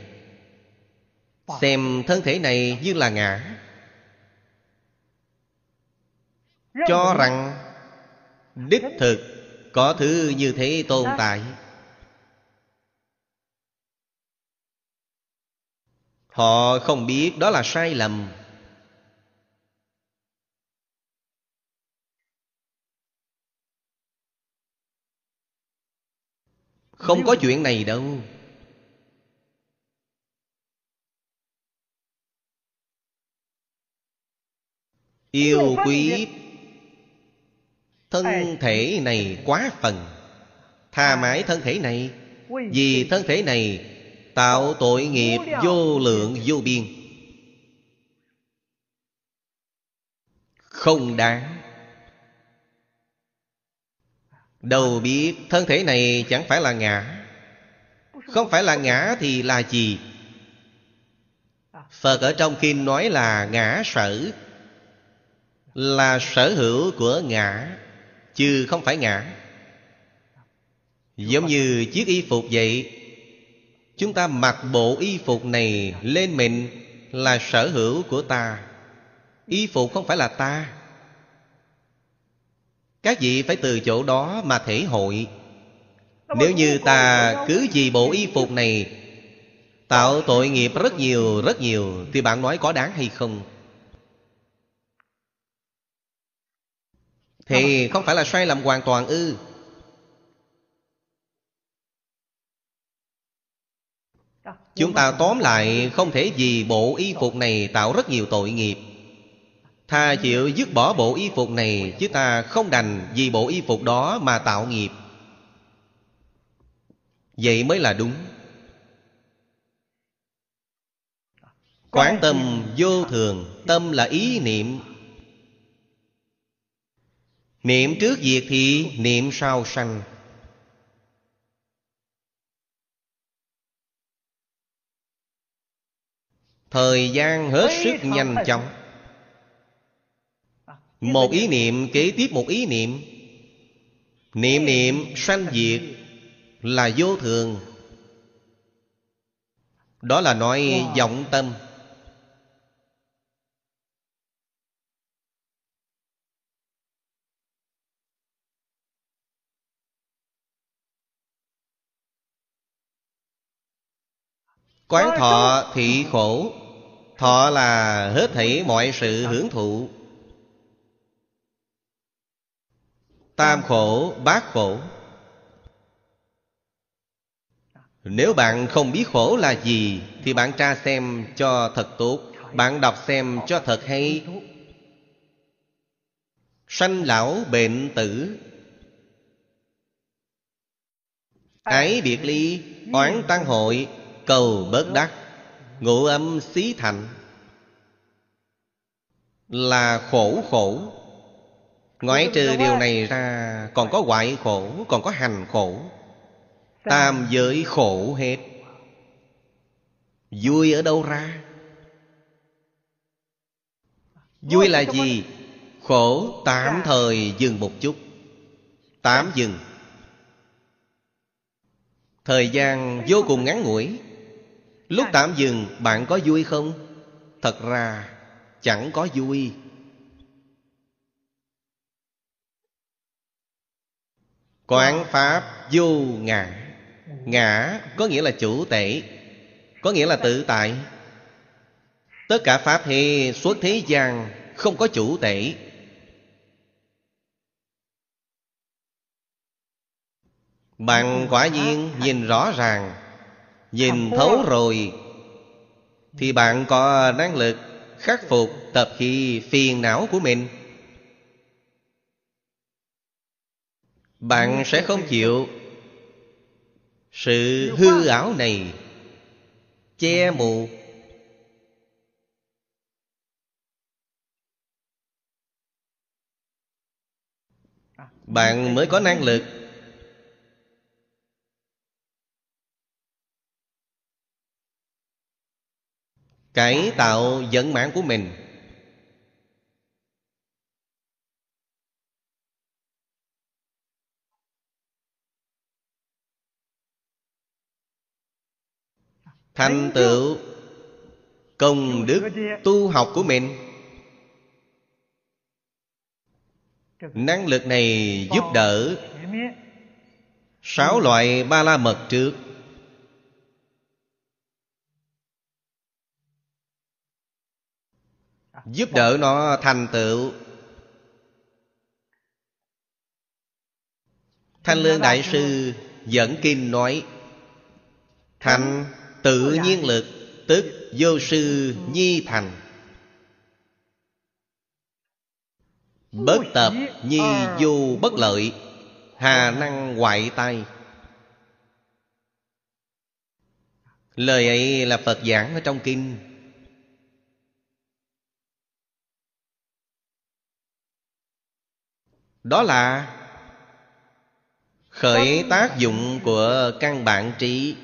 Xem thân thể này như là ngã. Cho rằng đích thực có thứ như thế tồn tại. Họ không biết đó là sai lầm. Không có chuyện này đâu. Yêu quý Thân thể này quá phần. Tha mãi thân thể này. Vì thân thể này Tạo tội nghiệp vô lượng vô biên. Không đáng Đầu biết thân thể này chẳng phải là ngã. Không phải là ngã thì là gì? Phật ở trong kinh nói là ngã sở, Là sở hữu của ngã, Chứ không phải ngã. Giống như chiếc y phục vậy, Chúng ta mặc bộ y phục này lên mình Là sở hữu của ta. Y phục không phải là ta các vị phải từ chỗ đó mà thể hội. Nếu như ta cứ vì bộ y phục này Tạo tội nghiệp rất nhiều rất nhiều Thì bạn nói có đáng hay không? Thì không phải là sai lầm hoàn toàn ư. Chúng ta tóm lại không thể vì bộ y phục này tạo rất nhiều tội nghiệp Thà chịu dứt bỏ bộ y phục này Chứ ta không đành vì bộ y phục đó mà tạo nghiệp. Vậy mới là đúng. Quán tâm vô thường Tâm là ý niệm. Niệm trước diệt thì niệm sau sanh. Thời gian hết sức nhanh chóng một ý niệm kế tiếp một ý niệm. Niệm niệm sanh diệt Là vô thường. Đó là nói vọng tâm. Quán thọ thị khổ. Thọ là hết thảy mọi sự hưởng thụ Tam khổ, bát khổ. Nếu bạn không biết khổ là gì Thì bạn tra xem cho thật tốt Bạn đọc xem cho thật hay. Sanh lão bệnh tử. Ái biệt ly Oán tăng hội Cầu bớt đắc ngụ âm xí thành. Là khổ khổ. Ngoại trừ điều này ra Còn có hoại khổ Còn có hành khổ. Tam giới khổ hết. Vui ở đâu ra? Vui là gì? Khổ tạm thời dừng một chút. Tạm dừng. Thời gian vô cùng ngắn ngủi. Lúc tạm dừng bạn có vui không? Thật ra chẳng có vui Quán Pháp vô ngã. Ngã có nghĩa là chủ tể Có nghĩa là tự tại. Tất cả Pháp hệ suốt thế gian Không có chủ tể. Bạn quả nhiên nhìn rõ ràng Nhìn thấu rồi Thì bạn có năng lực khắc phục tập khí phiền não của mình Bạn sẽ không chịu. Sự hư ảo này Che mù. Bạn mới có năng lực. Cải tạo vận mạng của mình. Thành tựu Công đức tu học của mình. Năng lực này giúp đỡ Sáu loại ba la mật trước. Giúp đỡ nó thành tựu. Thanh Lương Đại Sư dẫn kinh nói Thành tự nhiên lực Tức vô sư nhi thành. Bất tập nhi vô bất lợi Hà năng hoại tay Lời ấy là Phật giảng ở trong kinh. Đó là Khởi tác dụng của căn bản trí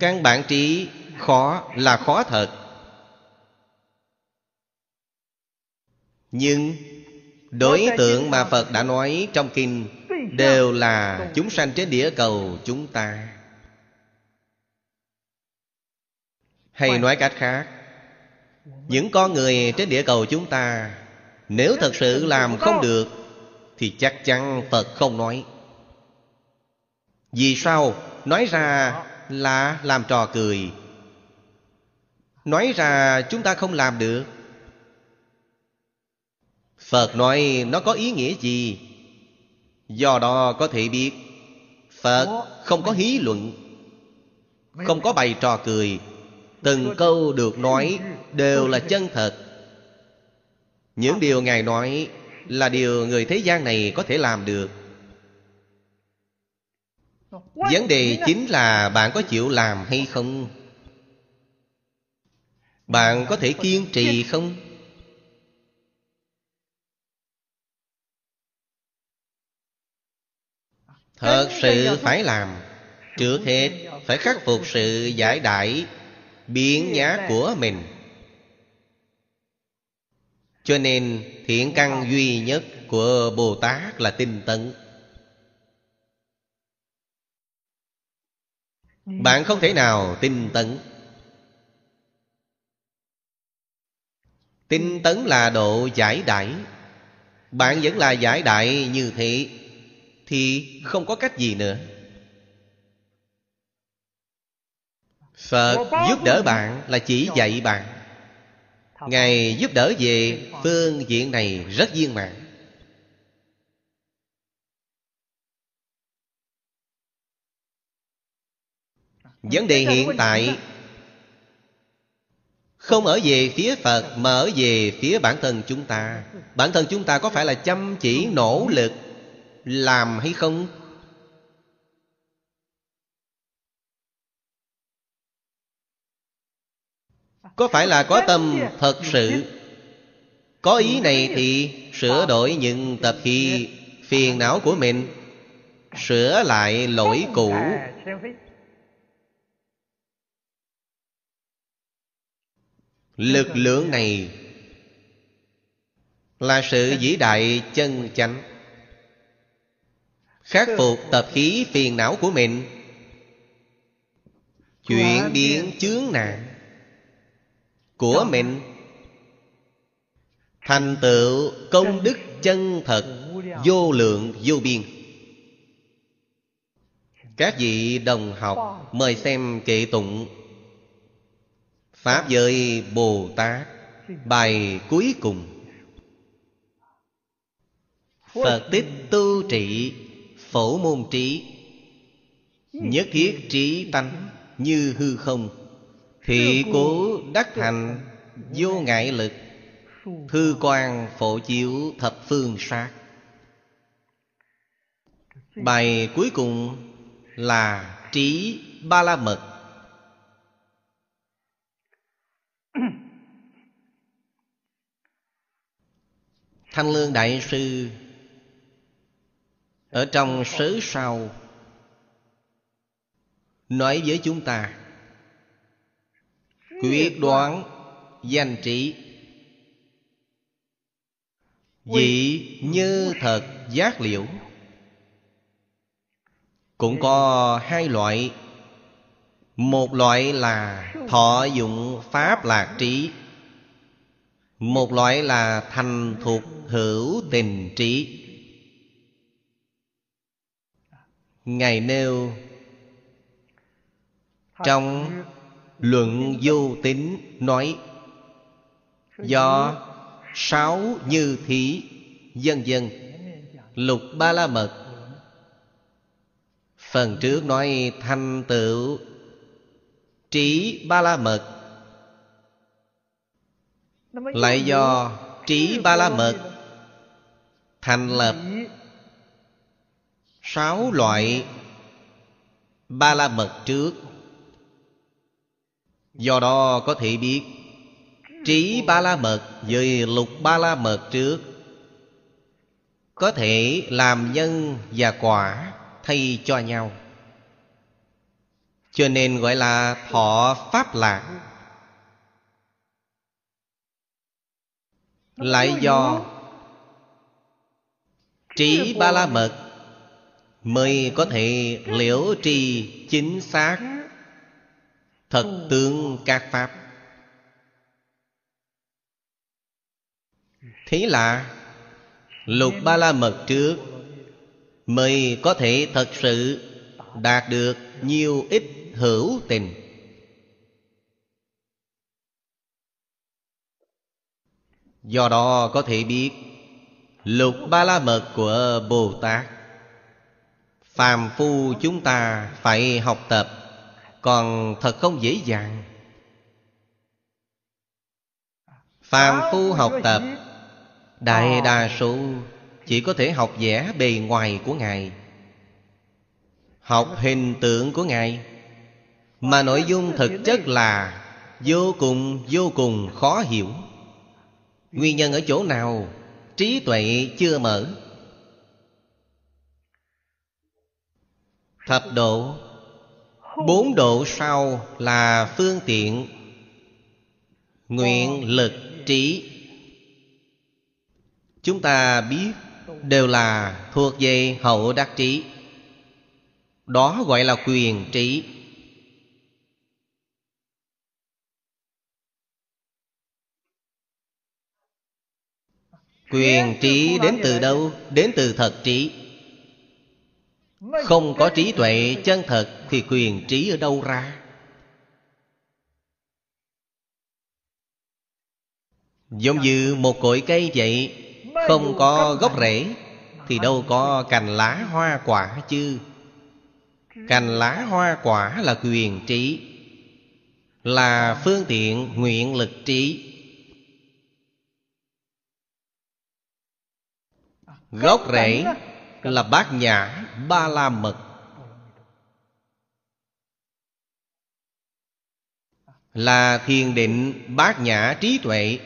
Căn bản trí khó là khó thật. Nhưng đối tượng mà Phật đã nói trong kinh Đều là chúng sanh trên địa cầu chúng ta. Hay nói cách khác Những con người trên địa cầu chúng ta Nếu thật sự làm không được Thì chắc chắn Phật không nói. Vì sao? Nói ra là làm trò cười. Nói ra chúng ta không làm được. Phật nói nó có ý nghĩa gì? Do đó có thể biết Phật không có hí luận Không có bày trò cười. Từng câu được nói đều là chân thật. Những điều Ngài nói Là điều người thế gian này có thể làm được Vấn đề chính là bạn có chịu làm hay không? Bạn có thể kiên trì không? Thật sự phải làm. Trước hết phải khắc phục sự giải đại Biến nhát của mình. Cho nên thiện căn duy nhất của Bồ Tát là tinh tấn Bạn không thể nào tinh tấn. Tinh tấn là độ giải đại. Bạn vẫn là giải đại như thế Thì không có cách gì nữa. Phật giúp đỡ bạn là chỉ dạy bạn. Ngài giúp đỡ về phương diện này rất viên mãn Vấn đề hiện tại Không ở về phía Phật Mà ở về phía bản thân chúng ta. Bản thân chúng ta có phải là chăm chỉ nỗ lực Làm hay không? Có phải là có tâm thật sự? Có ý này thì sửa đổi những tập khí phiền não của mình Sửa lại lỗi cũ Lực lượng này Là sự vĩ đại chân chánh Khắc phục tập khí phiền não của mình Chuyển biến chướng nạn Của mình Thành tựu công đức chân thật Vô lượng. vô biên. Các vị đồng học Mời xem kệ tụng Pháp giới Bồ Tát. Bài cuối cùng. Phật tích tu trị, Phổ môn trí. Nhất thiết trí tánh Như hư không. Thị cố đắc thành Vô ngại lực. Thư quan phổ chiếu thập phương sát. Bài cuối cùng là trí ba la mật. Thanh Lương Đại Sư Ở trong sớ sau Nói với chúng ta, Quyết đoán danh trị Vị như thật giác liễu Cũng có hai loại, Một loại là thọ dụng pháp lạc trí một loại là thành thuộc hữu tình trí. Ngài nêu, Trong luận vô tính nói, Do sáu như thí, Dân dân, Lục ba la mật. Phần trước nói thanh tựu, Trí ba la mật lại do trí ba la mật thành lập sáu loại ba la mật trước. Do đó có thể biết trí ba la mật với lục ba la mật trước. Có thể làm nhân và quả thay cho nhau. Cho nên gọi là thọ pháp lạc lại do trí ba la mật mới có thể liễu trì chính xác. Thật tướng các pháp. Thế là lục ba la mật trước mới có thể thật sự đạt được nhiều ít hữu tình Do đó có thể biết, Lục ba la mật của Bồ Tát Phàm phu chúng ta phải học tập, Còn thật không dễ dàng. Phàm phu học tập, Đại đa số Chỉ có thể học vẽ bề ngoài của Ngài, Học hình tượng của Ngài. Mà nội dung thực chất là Vô cùng vô cùng khó hiểu. Nguyên nhân ở chỗ nào? Trí tuệ chưa mở. Thập độ. Bốn độ sau là phương tiện. Nguyện lực trí. Chúng ta biết Đều là thuộc về hậu đắc trí. Đó gọi là quyền trí. Quyền trí đến từ đâu? Đến từ thật trí Không có trí tuệ chân thật Thì quyền trí ở đâu ra? Giống như một cội cây vậy, Không có gốc rễ Thì đâu có cành lá hoa quả chứ Cành lá hoa quả là quyền trí, Là phương tiện nguyện lực trí Gốc rễ là bát nhã ba la mật. Là thiền định bát nhã trí tuệ.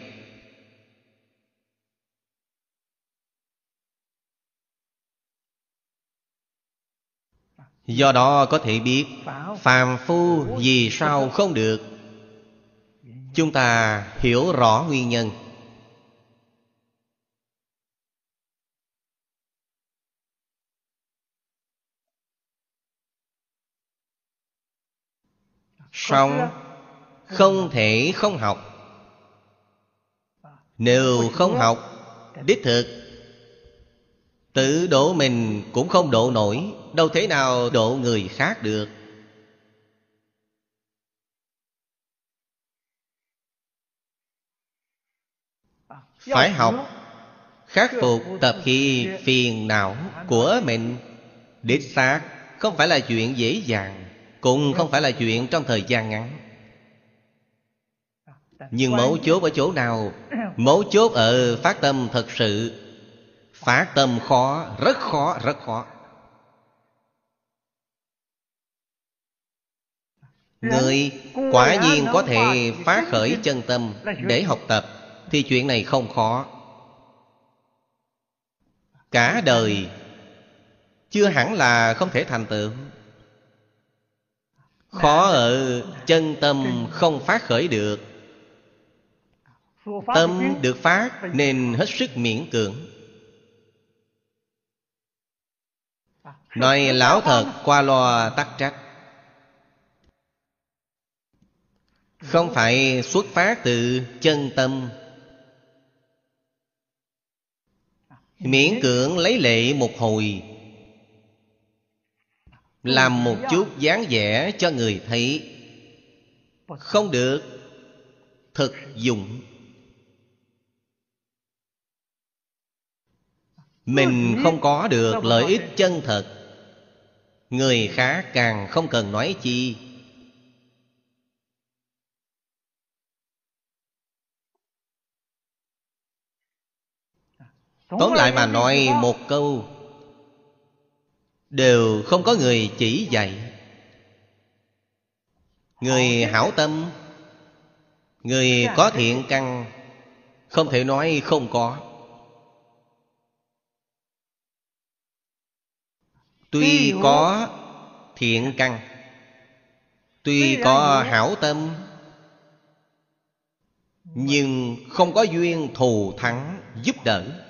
Do đó có thể biết Phàm phu vì sao không được. Chúng ta hiểu rõ nguyên nhân Xong Không thể không học. Nếu không học, Đích thực Tự độ mình cũng không độ nổi, Đâu thế nào độ người khác được. Phải học, Khắc phục tập khi phiền não của mình. Đích xác Không phải là chuyện dễ dàng. Cũng không phải là chuyện trong thời gian ngắn. Nhưng mấu chốt ở chỗ nào? Mấu chốt ở phát tâm thật sự. Phát tâm khó, rất khó, rất khó. Người quả nhiên có thể phát khởi chân tâm để học tập Thì chuyện này không khó. Cả đời Chưa hẳn là không thể thành tựu. Khó ở chân tâm không phát khởi được. Tâm được phát nên hết sức miễn cưỡng. Nói lão thật qua loa tắc trách. Không phải xuất phát từ chân tâm. Miễn cưỡng lấy lệ một hồi làm một chút dáng vẻ cho người thấy. Không được. Thực dụng. Mình không có được lợi ích chân thật. Người khác càng không cần nói chi. Tóm lại mà nói một câu. Đều không có người chỉ dạy. Người hảo tâm Người có thiện căn Không thể nói không có. Tuy có thiện căn Tuy có hảo tâm Nhưng không có duyên thù thắng giúp đỡ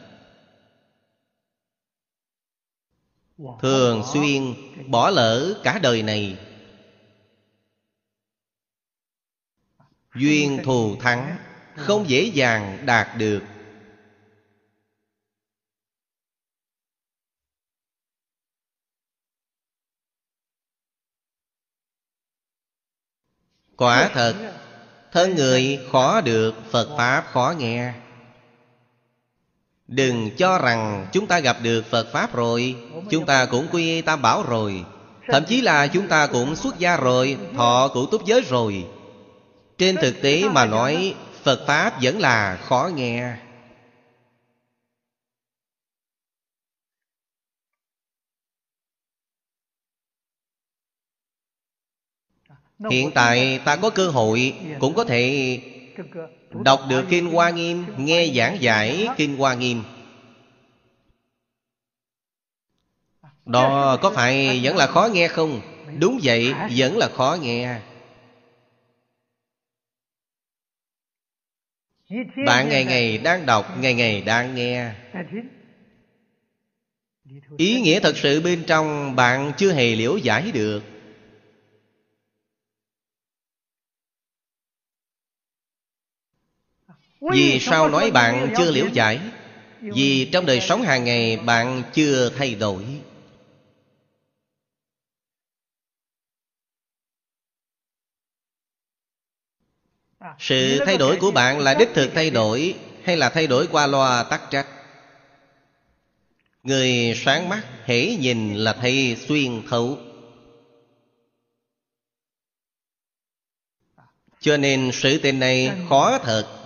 Thường xuyên bỏ lỡ cả đời này. Duyên thù thắng Không dễ dàng đạt được. Quả thật Thân người khó được Phật Pháp khó nghe Đừng cho rằng chúng ta gặp được Phật Pháp rồi, Chúng ta cũng quy Tam Bảo rồi. Thậm chí là chúng ta cũng xuất gia rồi, Thọ cụ túc giới rồi. Trên thực tế mà nói, Phật Pháp vẫn là khó nghe. Hiện tại ta có cơ hội, Cũng có thể Đọc được Kinh Hoa Nghiêm, Nghe giảng giải Kinh Hoa Nghiêm. Đó, có phải vẫn là khó nghe không? Đúng vậy, vẫn là khó nghe. Bạn ngày ngày đang đọc, Ngày ngày đang nghe. Ý nghĩa thật sự bên trong Bạn chưa hề liễu giải được. Vì sao nói bạn chưa liễu giải Vì trong đời sống hàng ngày Bạn chưa thay đổi. Sự thay đổi của bạn là đích thực thay đổi hay là thay đổi qua loa tắc trách? Người sáng mắt hễ nhìn là thấy xuyên thấu. Cho nên sự tình này khó thật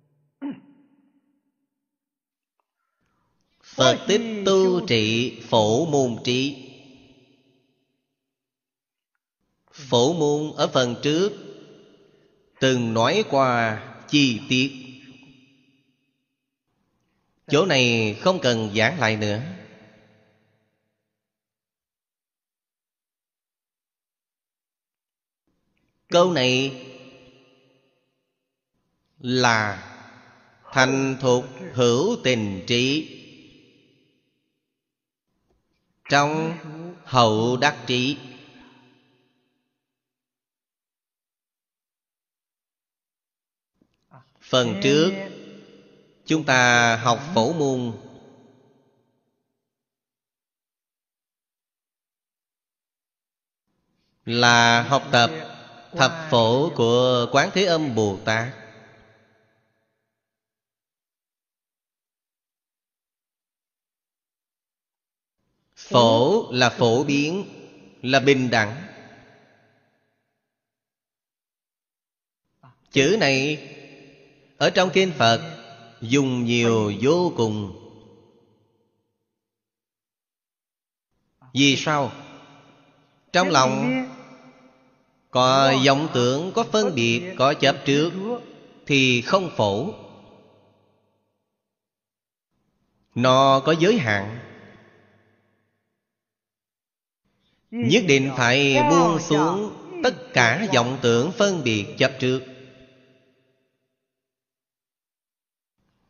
Phật tích tu trị phổ môn trí. Phổ môn ở phần trước Từng nói qua chi tiết. Chỗ này không cần giảng lại nữa. Câu này là thành thục hữu tình trí trong hậu đắc trí. Phần trước, chúng ta học phổ môn. Là học tập thập phổ của quán thế âm bồ tát. Phổ là phổ biến là bình đẳng. Chữ này ở trong kinh phật dùng nhiều vô cùng. Vì sao? Trong lòng có vọng tưởng có phân biệt có chấp trước thì không phổ. Nó có giới hạn nhất định phải buông xuống tất cả vọng tưởng phân biệt chấp trước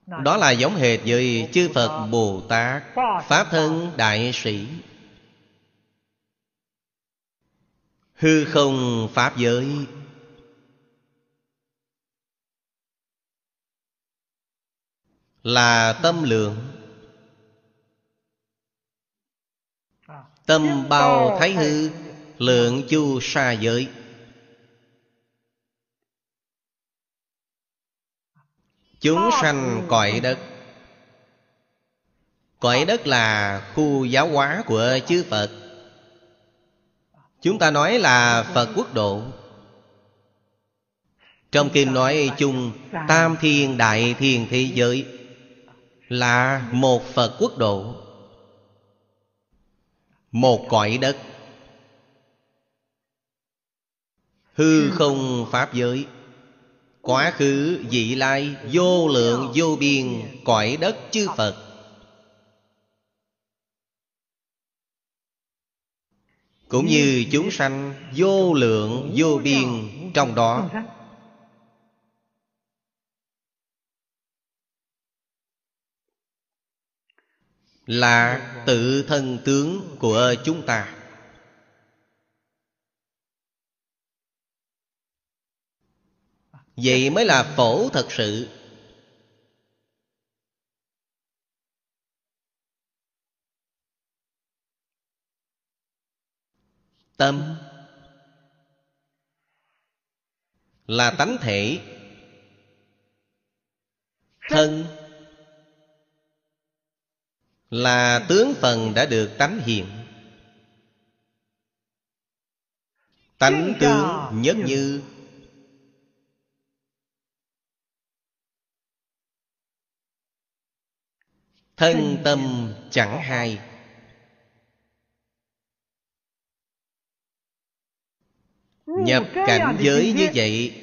đó là giống hệt với chư phật bồ tát, pháp thân đại sĩ. Hư không pháp giới. Là tâm lượng. Tâm bao thái hư lượng chu sa giới. Chúng sanh cõi đất. Cõi đất là khu giáo hóa của chư phật. Chúng ta nói là Phật quốc độ. Trong kinh nói chung Tam thiên đại thiên thế giới Là một Phật quốc độ một cõi đất. Hư không Pháp giới. Quá khứ, vị lai, Vô lượng, vô biên, Cõi đất chư Phật. Cũng như chúng sanh, vô lượng, vô biên, trong đó Là tự thân tướng của chúng ta. Vậy mới là phổ thật sự. Tâm Là tánh thể. Thân là tướng phần đã được tánh hiện tánh tướng nhất như thân tâm chẳng hai. Nhập cảnh giới như vậy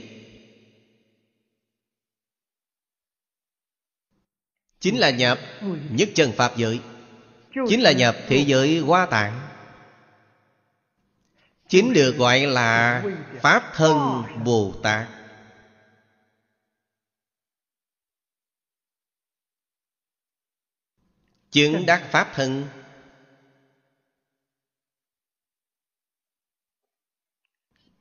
Chính là nhập nhất chân Pháp giới. Chính là nhập thế giới hoa tạng Chính được gọi là Pháp thân Bồ Tát. Chứng đắc Pháp thân.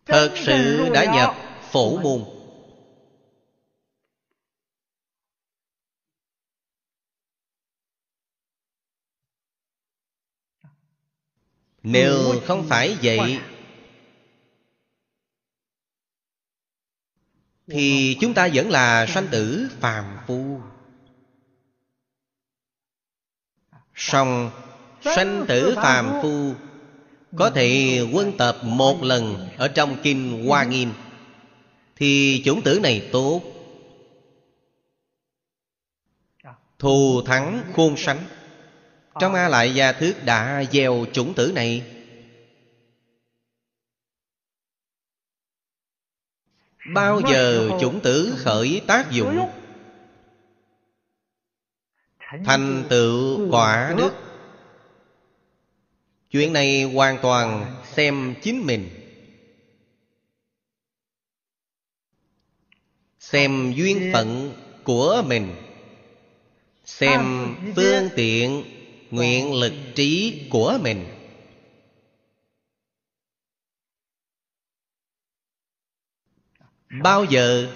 Thật sự đã nhập phổ môn. Nếu không phải vậy Thì chúng ta vẫn là sanh tử phàm phu. Song sanh tử phàm phu. có thể quân tập một lần ở trong kinh hoa nghiêm thì chủng tử này tốt. Thù thắng khôn sánh trong a lại gia thước đã gieo chủng tử này. Bao giờ chủng tử khởi tác dụng? thành tựu quả đức chuyện này hoàn toàn xem chính mình. Xem duyên phận của mình. Xem phương tiện nguyện lực trí của mình. Bao giờ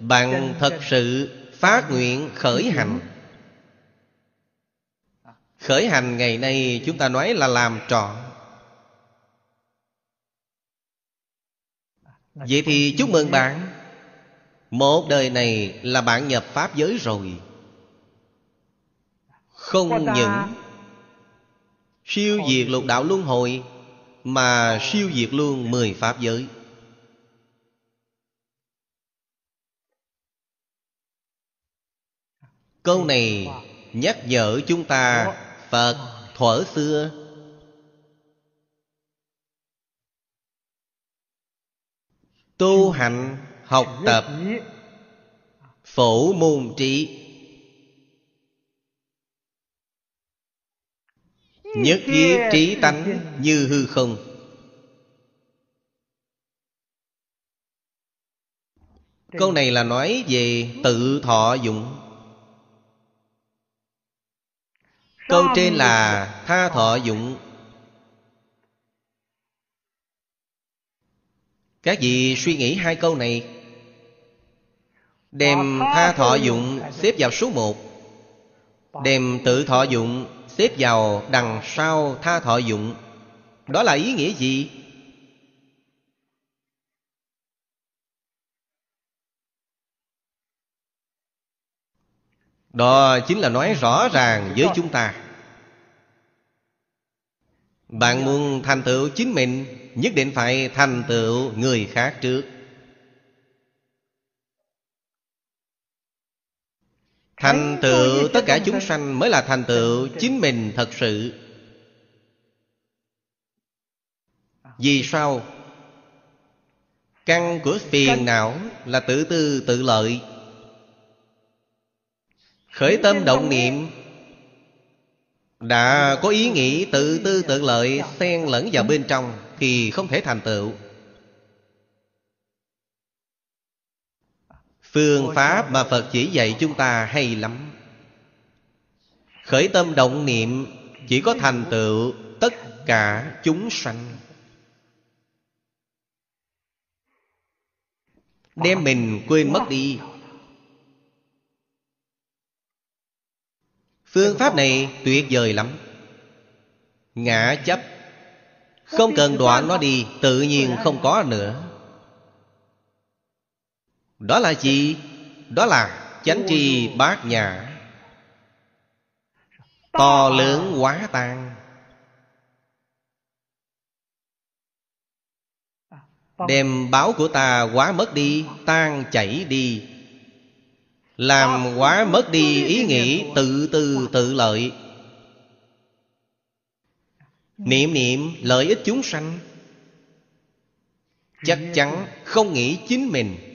bạn thật sự phát nguyện khởi hành? Khởi hành ngày nay chúng ta nói là làm trọn Vậy thì chúc mừng bạn. Một đời này là bạn nhập Pháp giới rồi. Không những Siêu diệt lục đạo luân hồi Mà siêu diệt luôn mười Pháp giới. Câu này nhắc nhở chúng ta Phật thuở xưa. Tu hành học tập Phổ môn trí Nhất thiết trí tánh như hư không. Câu này là nói về tự thọ dụng. Câu trên là tha thọ. dụng. Các vị suy nghĩ hai câu này. Đem tha thọ dụng xếp vào số một. Đem tự thọ dụng tiếp vào đằng sau tha thọ dụng. Đó là ý nghĩa gì? Đó chính là nói rõ ràng với chúng ta. Bạn muốn thành tựu chính mình, Nhất định phải thành tựu người khác trước. Thành tựu tất cả chúng sanh Mới là thành tựu chính mình thật sự. Vì sao? Căn của phiền não là tự tư tự lợi. Khởi tâm động niệm Đã có ý nghĩ tự tư tự lợi Xen lẫn vào bên trong Thì không thể thành tựu Phương pháp mà Phật chỉ dạy chúng ta hay lắm. Khởi tâm động niệm Chỉ có thành tựu tất cả chúng sanh. Đem mình quên mất đi. Phương pháp này tuyệt vời lắm. Ngã chấp. Không cần đoạn nó đi, Tự nhiên không có nữa. Đó là gì? Đó là chánh tri bát nhã. To lớn quá tan Đem báo của ta quá mất đi, Tan chảy đi. Làm quá mất đi ý nghĩ tự tư tự lợi. Niệm niệm lợi ích chúng sanh. Chắc chắn không nghĩ chính mình.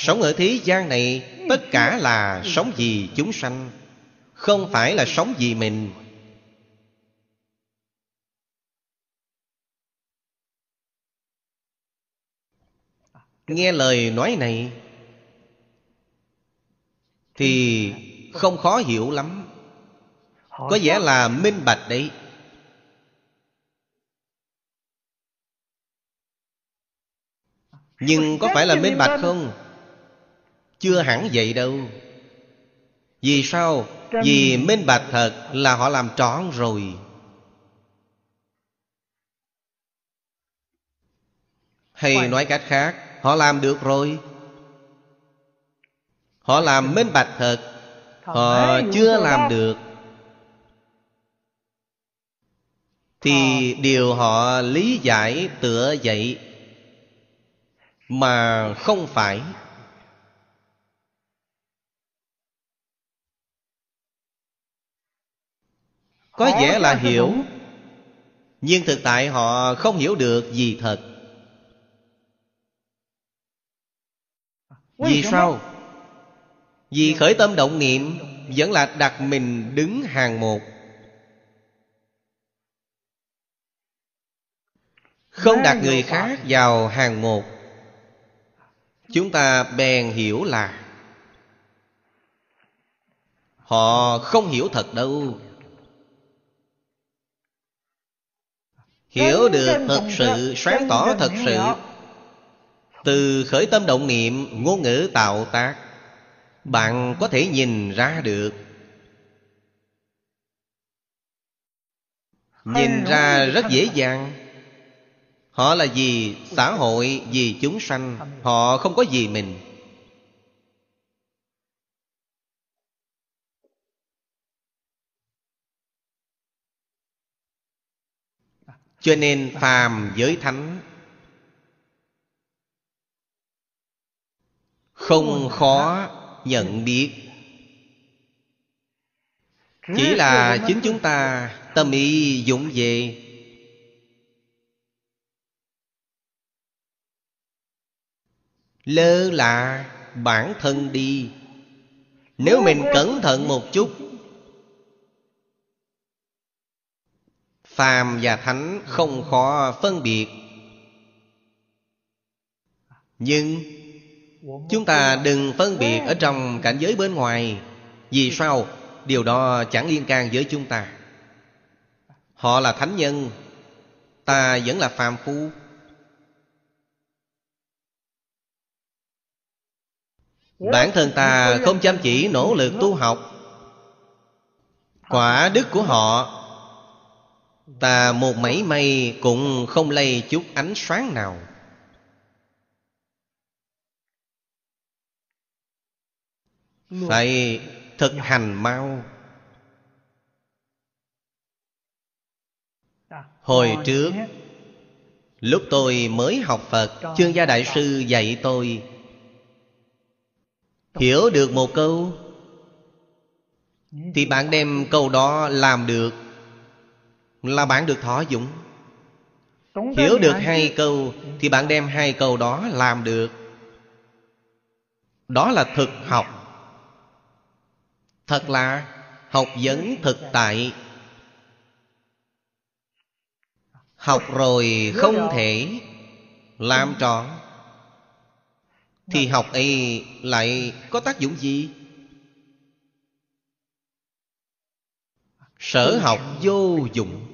Sống ở thế gian này, tất cả là sống vì chúng sanh, không phải là sống vì mình. Nghe lời nói này, thì không khó hiểu lắm. Có vẻ là minh bạch đấy. Nhưng có phải là minh bạch không? Chưa hẳn vậy đâu. Vì sao? Vì minh bạch thật là họ làm trọn rồi. Hay nói cách khác họ làm được rồi. Họ làm minh bạch thật họ chưa làm được. Thì điều họ lý giải tựa vậy mà không phải có vẻ là hiểu. nhưng thực tại họ không hiểu được gì thật. Vì sao? vì khởi tâm động niệm vẫn là đặt mình đứng hàng một. Không đặt người khác vào hàng một. Chúng ta bèn hiểu là họ không hiểu thật đâu hiểu được thật sự sáng tỏ thật sự. từ khởi tâm động niệm ngôn ngữ tạo tác bạn có thể nhìn ra được. Nhìn ra rất dễ dàng. Họ là vì xã hội vì chúng sanh. Họ không có gì mình cho nên phàm giới thánh không khó nhận biết. Chỉ là chính chúng ta tâm ý dũng về. Lơ là bản thân đi. Nếu mình cẩn thận một chút phàm và thánh không khó phân biệt. Nhưng chúng ta đừng phân biệt ở trong cảnh giới bên ngoài, vì sao? Điều đó chẳng liên can với chúng ta. Họ là thánh nhân, ta vẫn là phàm phu. Bản thân ta không chăm chỉ nỗ lực tu học. Quả đức của họ ta một mảy may cũng không lây chút ánh sáng nào. Phải thực hành mau. Hồi trước, lúc tôi mới học phật, chương gia đại sư dạy tôi, hiểu được một câu, thì bạn đem câu đó làm được là bạn được thọ dụng. Hiểu được hai câu thì bạn đem hai câu đó làm được. Đó là thực học. Thật là học vấn thực tại. Học rồi không thể làm trọn. Thì học ấy lại có tác dụng gì? Sở học vô dụng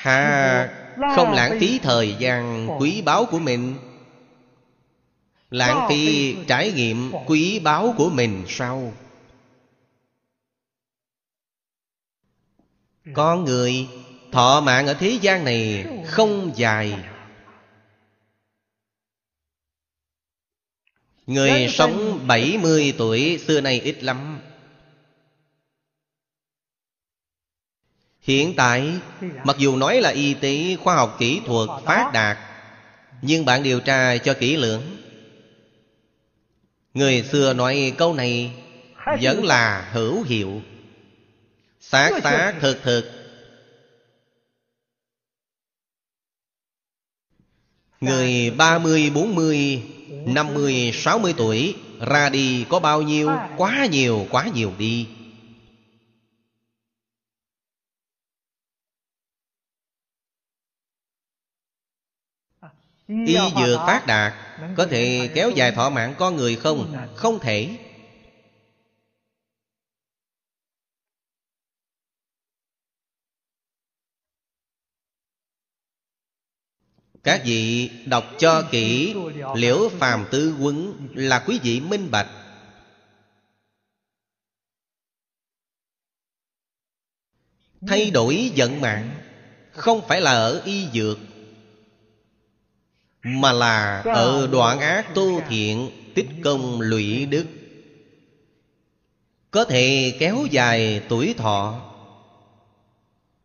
hà không lãng phí thời gian quý báu của mình. Lãng phí trải nghiệm quý báu của mình sau. con người thọ mạng ở thế gian này không dài. Người sống 70 tuổi, xưa nay ít lắm. Hiện tại Mặc dù nói là y tế khoa học kỹ thuật phát đạt Nhưng bạn điều tra cho kỹ lưỡng Người xưa nói câu này Vẫn là hữu hiệu Xác xác thực thực Người 30, 40, 50, 60 tuổi Ra đi có bao nhiêu? Quá nhiều, quá nhiều đi Y dược phát đạt Có thể kéo dài thọ mạng con người không? Không thể. Các vị đọc cho kỹ Liễu phàm tư quấn Là quý vị minh bạch. Thay đổi vận mạng Không phải là ở y dược Mà là ở đoạn ác tu thiện Tích công lụy đức. Có thể kéo dài tuổi thọ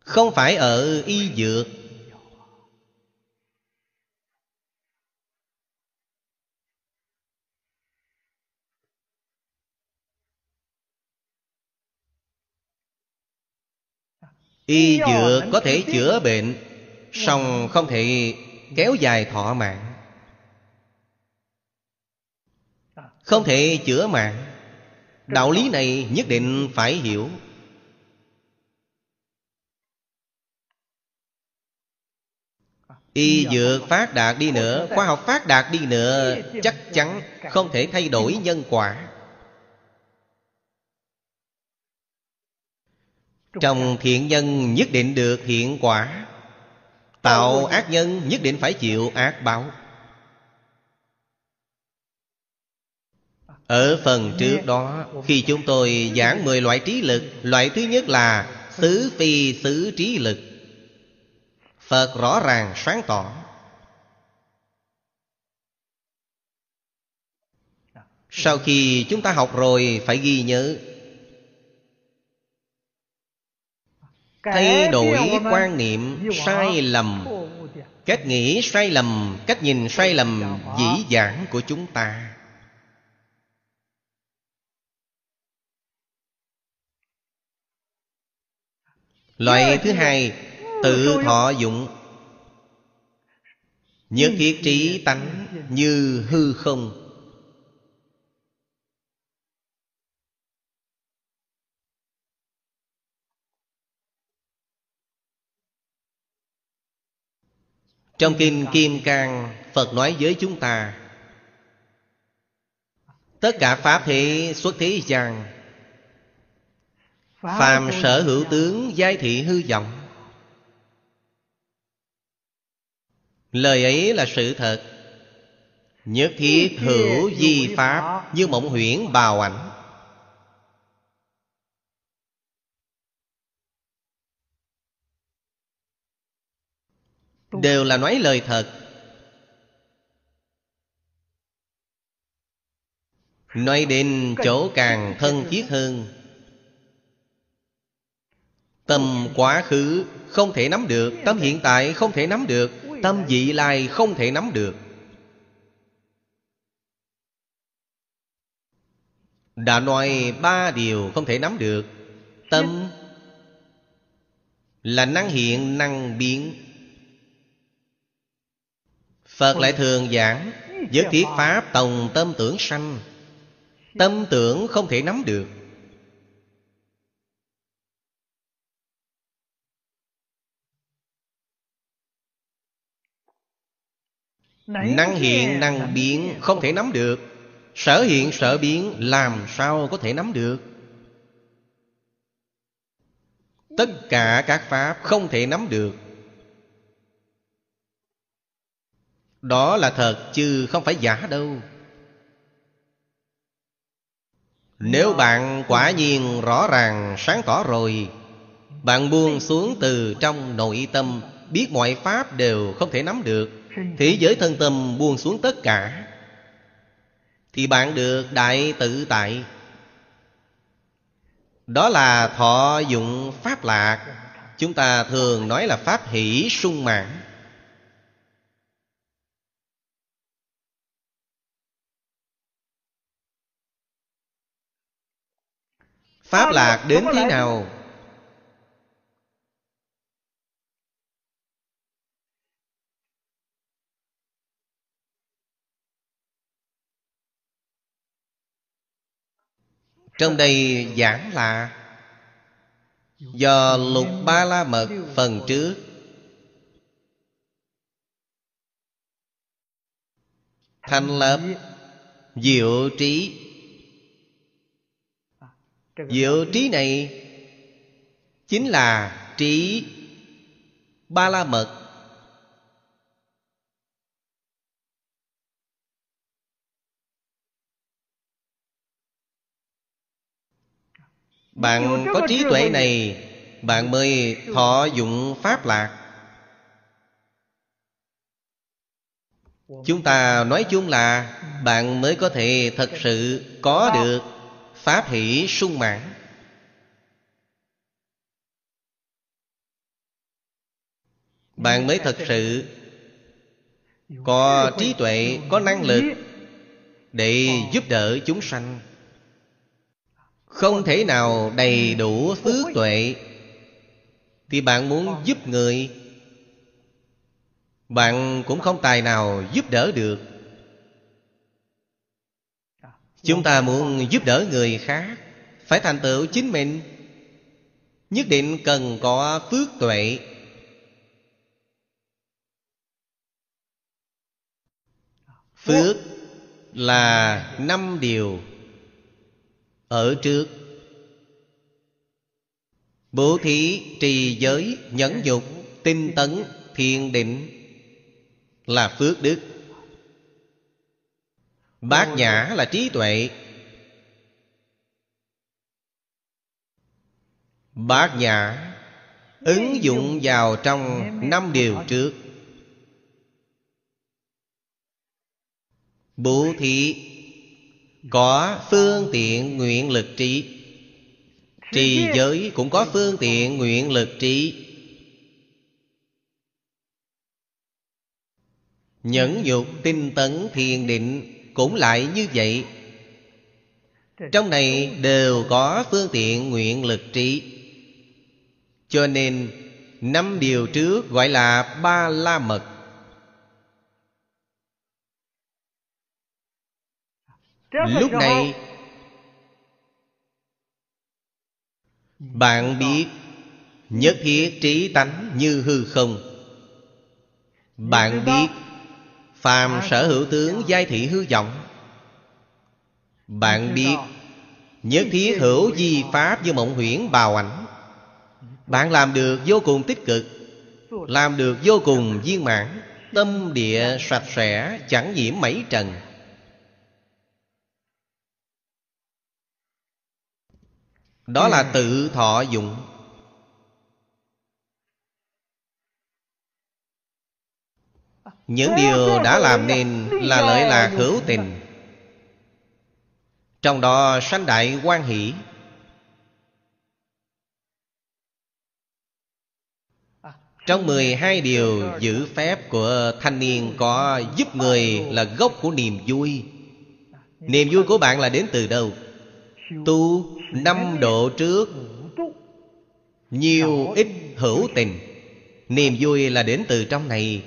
Không phải ở y dược. Y dược có thể chữa bệnh song không thể kéo dài thọ mạng. Không thể chữa mạng. Đạo lý này nhất định phải hiểu. Y dược phát đạt đi nữa, Khoa học phát đạt đi nữa, Chắc chắn không thể thay đổi nhân quả. Trong thiện nhân nhất định được hiện quả. Tạo ác nhân, nhất định phải chịu ác báo. Ở phần trước đó, Khi chúng tôi giảng 10 loại trí lực, Loại thứ nhất là Xứ phi xứ trí lực. Phật rõ ràng sáng tỏ. Sau khi chúng ta học rồi, phải ghi nhớ thay đổi quan niệm sai lầm. cách nghĩ sai lầm cách nhìn sai lầm dĩ dãn của chúng ta. Loại thứ hai tự thọ dụng. Nhất thiết trí tánh như hư không Trong Kinh Kim Cang Phật nói với chúng ta Tất cả Pháp thế xuất thế gian Phàm sở hữu tướng giai thị hư vọng. Lời ấy là sự thật. Nhất thiết hữu di pháp. Như mộng huyễn bào ảnh đều là nói lời thật. Nói đến chỗ càng thân thiết hơn, tâm quá khứ không thể nắm được, tâm hiện tại không thể nắm được, tâm vị lai không thể nắm được. Đã nói ba điều không thể nắm được, tâm là năng hiện, năng biến. Phật lại thường giảng Nhất thiết Pháp tòng tâm tưởng sanh. Tâm tưởng không thể nắm được. Năng hiện năng biến không thể nắm được. Sở hiện sở biến làm sao có thể nắm được? Tất cả các Pháp không thể nắm được Đó là thật chứ không phải giả đâu. Nếu bạn quả nhiên rõ ràng sáng tỏ rồi Bạn buông xuống từ trong nội tâm Biết mọi pháp đều không thể nắm được Thế giới thân tâm buông xuống tất cả Thì bạn được đại tự tại. Đó là thọ dụng pháp lạc. Chúng ta thường nói là pháp hỷ sung mãn Pháp lạc đến thế nào? Trong đây giảng là Do lục ba la mật phần trước. Thành lập Diệu trí Diệu trí này Chính là trí Ba la mật Bạn có trí tuệ này Bạn mới thọ dụng Pháp lạc. Chúng ta nói chung là Bạn mới có thể thật sự có được Pháp hỷ sung mãn. Bạn mới thật sự Có trí tuệ, có năng lực Để giúp đỡ chúng sanh. Không thể nào đầy đủ phước tuệ Thì bạn muốn giúp người. Bạn cũng không tài nào giúp đỡ được. Chúng ta muốn giúp đỡ người khác, Phải thành tựu chính mình. Nhất định cần có phước tuệ. Phước là năm điều ở trước. Bố thí, trì giới, nhẫn dục tinh tấn, thiền định là phước đức bát nhã là trí tuệ. Bát nhã ứng dụng vào trong năm điều trước. Bố thí có phương tiện nguyện lực trí. Trì giới cũng có phương tiện nguyện lực trí. Nhẫn nhục tinh tấn thiền định cũng lại như vậy. Trong này đều có phương tiện nguyện lực trí Cho nên, Năm điều trước gọi là ba la mật Lúc này, Bạn biết Nhất thiết trí tánh như hư không? Bạn biết Phàm sở hữu tướng giai thị hư vọng. Bạn biết, Nhất thiết hữu di pháp như mộng huyễn bào ảnh. Bạn làm được vô cùng tích cực, Làm được vô cùng viên mãn, Tâm địa sạch sẽ, Chẳng nhiễm mấy trần. Đó là tự thọ dụng. Những điều đã làm nên là lợi lạc hữu tình. Trong đó sanh đại quan hỷ. Trong 12 điều giữ phép của thanh niên Có giúp người là gốc của niềm vui. Niềm vui của bạn là đến từ đâu? Tu năm độ trước. Nhiều ít hữu tình. Niềm vui là đến từ trong này.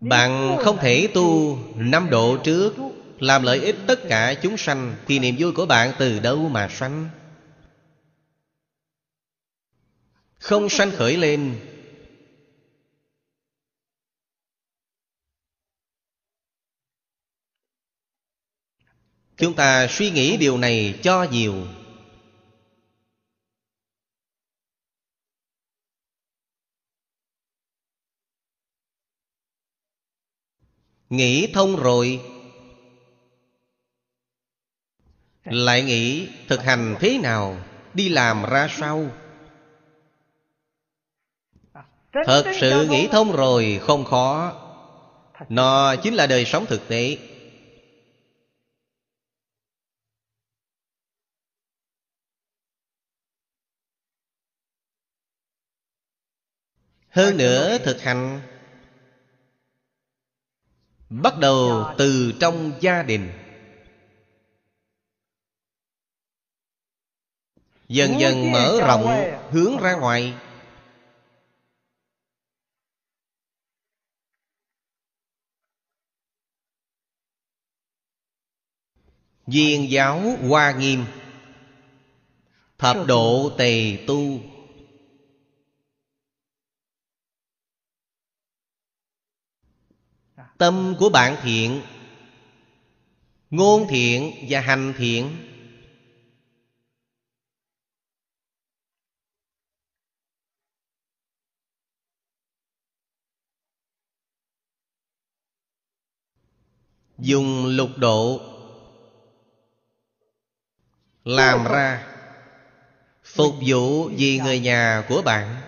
Bạn không thể tu năm độ trước, Làm lợi ích tất cả chúng sanh Thì niềm vui của bạn từ đâu mà sanh? Không sanh khởi lên. Chúng ta suy nghĩ điều này cho nhiều. Nghĩ thông rồi. Lại nghĩ thực hành thế nào? Đi làm ra sao? Thật sự nghĩ thông rồi không khó. Nó chính là đời sống thực tế. Hơn nữa thực hành bắt đầu từ trong gia đình. Dần dần mở rộng hướng ra ngoài. Viên giáo hoa nghiêm. Thập độ tề tu. Tâm của bạn thiện, Ngôn thiện và hành thiện. Dùng lục độ Làm ra Phục vụ vì người nhà của bạn.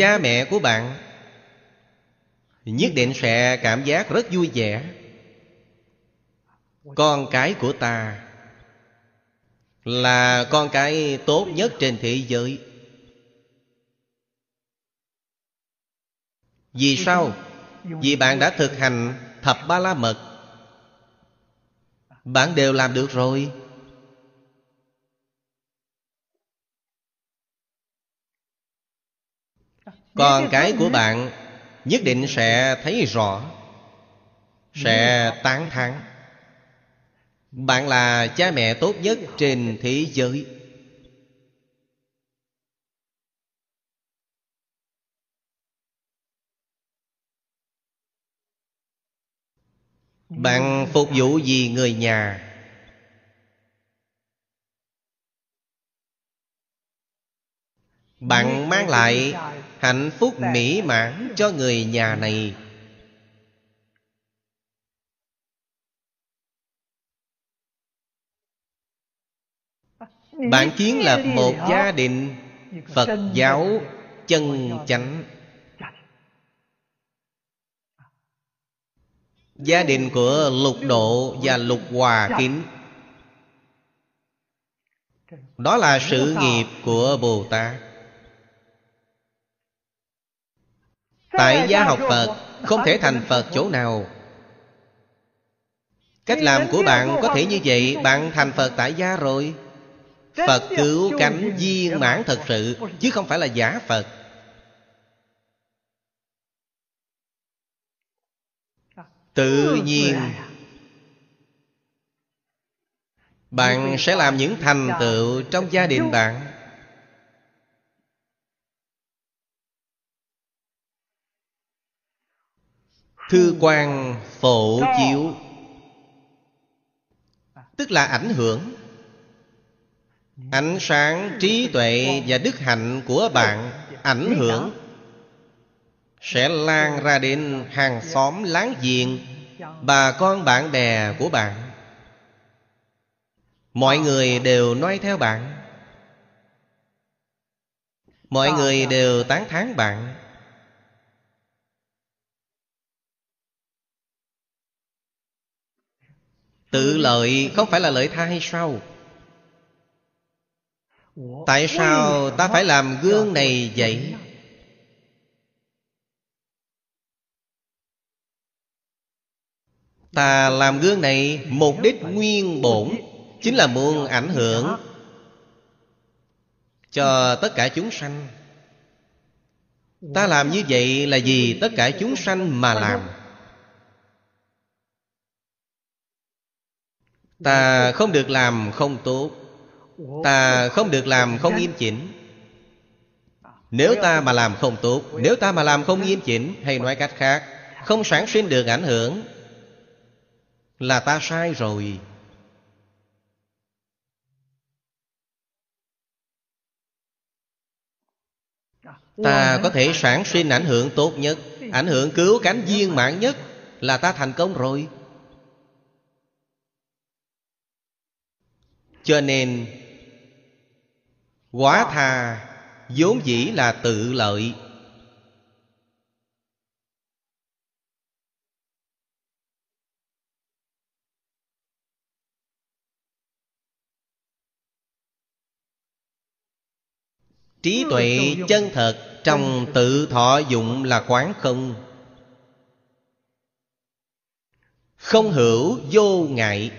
Cha mẹ của bạn. Nhất định sẽ cảm giác rất vui vẻ. Con cái của ta Là con cái tốt nhất trên thế giới. Vì sao? Vì bạn đã thực hành thập ba la mật. Bạn đều làm được rồi. Còn cái của bạn Nhất định sẽ thấy rõ Sẽ tán thán. Bạn là cha mẹ tốt nhất trên thế giới. Bạn phục vụ vì người nhà Bạn mang lại hạnh phúc mỹ mãn cho người nhà này. Bạn kiến lập một gia đình Phật giáo chân chánh. Gia đình của lục độ và lục hòa kính. Đó là sự nghiệp của Bồ Tát Tại gia học Phật, Không thể thành Phật chỗ nào. Cách làm của bạn có thể như vậy, Bạn thành Phật tại gia rồi. Phật cứu cánh viên mãn thật sự, Chứ không phải là giả Phật. Tự nhiên, bạn sẽ làm những thành tựu trong gia đình bạn. Thư quan phổ chiếu. Tức là ảnh hưởng. Ánh sáng trí tuệ và đức hạnh của bạn ảnh hưởng. Sẽ lan ra đến hàng xóm láng giềng bà con bạn bè của bạn. Mọi người đều nói theo bạn. Mọi người đều tán thán bạn tự lợi không phải là lợi tha hay sao? Tại sao ta phải làm gương này vậy? Ta làm gương này mục đích nguyên bổn, Chính là muốn ảnh hưởng Cho tất cả chúng sanh. Ta làm như vậy là vì tất cả chúng sanh mà làm. Ta không được làm không tốt. Ta không được làm không nghiêm chỉnh. Nếu ta mà làm không tốt, Nếu ta mà làm không nghiêm chỉnh, Hay nói cách khác, Không sản sinh được ảnh hưởng, là ta sai rồi. Ta có thể sản sinh ảnh hưởng tốt nhất, ảnh hưởng cứu cánh viên mãn nhất, là ta thành công rồi. Cho nên quá tha vốn dĩ là tự lợi. Trí tuệ chân thật trong tự thọ dụng là quán không? Không hữu vô ngại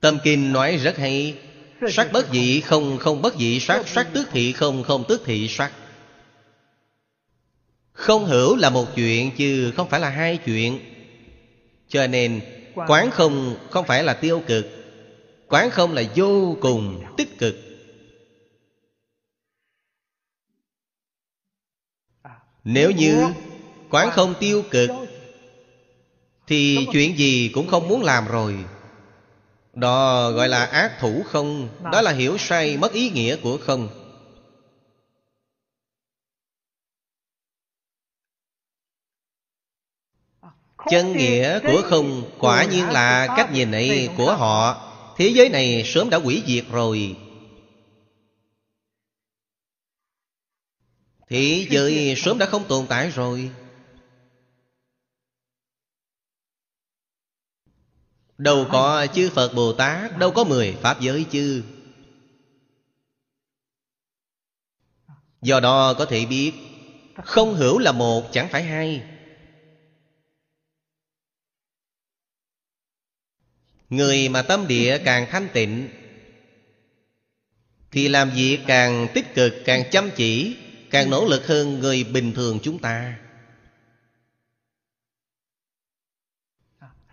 Tâm Kinh nói rất hay. Sắc bất dị không không bất dị sắc Sắc tước thị không không tước thị sắc Không hữu là một chuyện, chứ không phải là hai chuyện. Cho nên, quán không không phải là tiêu cực. Quán không là vô cùng tích cực. Nếu như quán không tiêu cực, Thì chuyện gì cũng không muốn làm rồi. Đó gọi là ác thủ không? Đó là hiểu sai mất ý nghĩa của không? Chân nghĩa của không Quả nhiên là cách nhìn này của họ. Thế giới này sớm đã hủy diệt rồi. Thế giới sớm đã không tồn tại rồi Đâu có chư Phật Bồ Tát Đâu có mười Pháp giới chứ Do đó có thể biết Không hữu là một chẳng phải hai. Người mà tâm địa càng thanh tịnh Thì làm việc càng tích cực, càng chăm chỉ Càng nỗ lực hơn người bình thường chúng ta.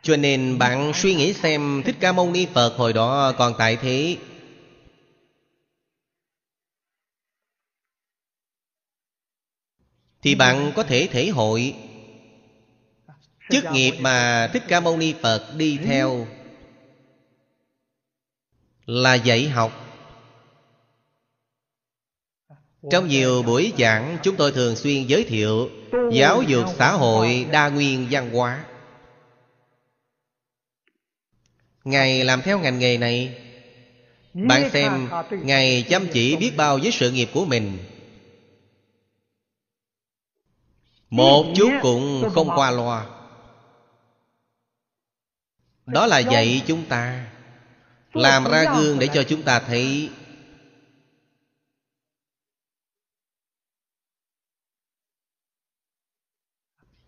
Cho nên bạn suy nghĩ xem, Thích Ca Mâu Ni Phật hồi đó còn tại thế. Thì bạn có thể thể hội. Chức nghiệp mà Thích Ca Mâu Ni Phật đi theo Là dạy học. Trong nhiều buổi giảng, chúng tôi thường xuyên giới thiệu Giáo dục xã hội đa nguyên văn hóa. Ngài làm theo ngành nghề này. Bạn xem Ngài chăm chỉ biết bao với sự nghiệp của mình. Một chút cũng không qua loa. Đó là dạy chúng ta. Làm ra gương để cho chúng ta thấy.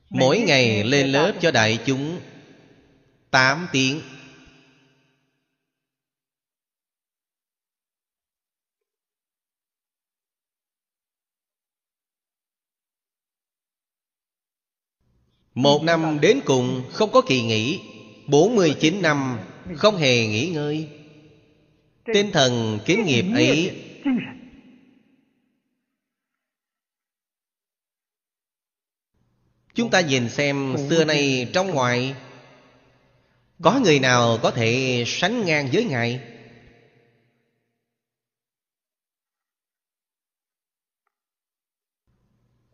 Mỗi ngày lên lớp cho đại chúng tám tiếng Một năm đến cùng không có kỳ nghỉ 49 năm không hề nghỉ ngơi. Tinh thần kiến nghiệp ấy Chúng ta nhìn xem xưa nay trong ngoài, Có người nào có thể sánh ngang với Ngài?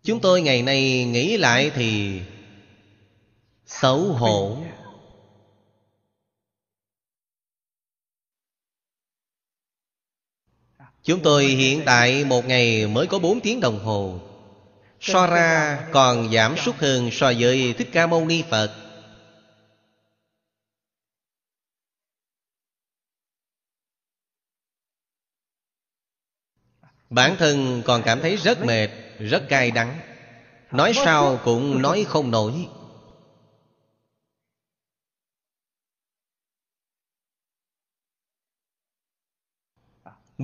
Chúng tôi ngày nay nghĩ lại thì Xấu hổ. Chúng tôi hiện tại một ngày mới có 4 tiếng đồng hồ. So ra còn giảm sút hơn so với Thích Ca Mâu Ni Phật. Bản thân còn cảm thấy rất mệt Rất cay đắng. Nói sao cũng nói không nổi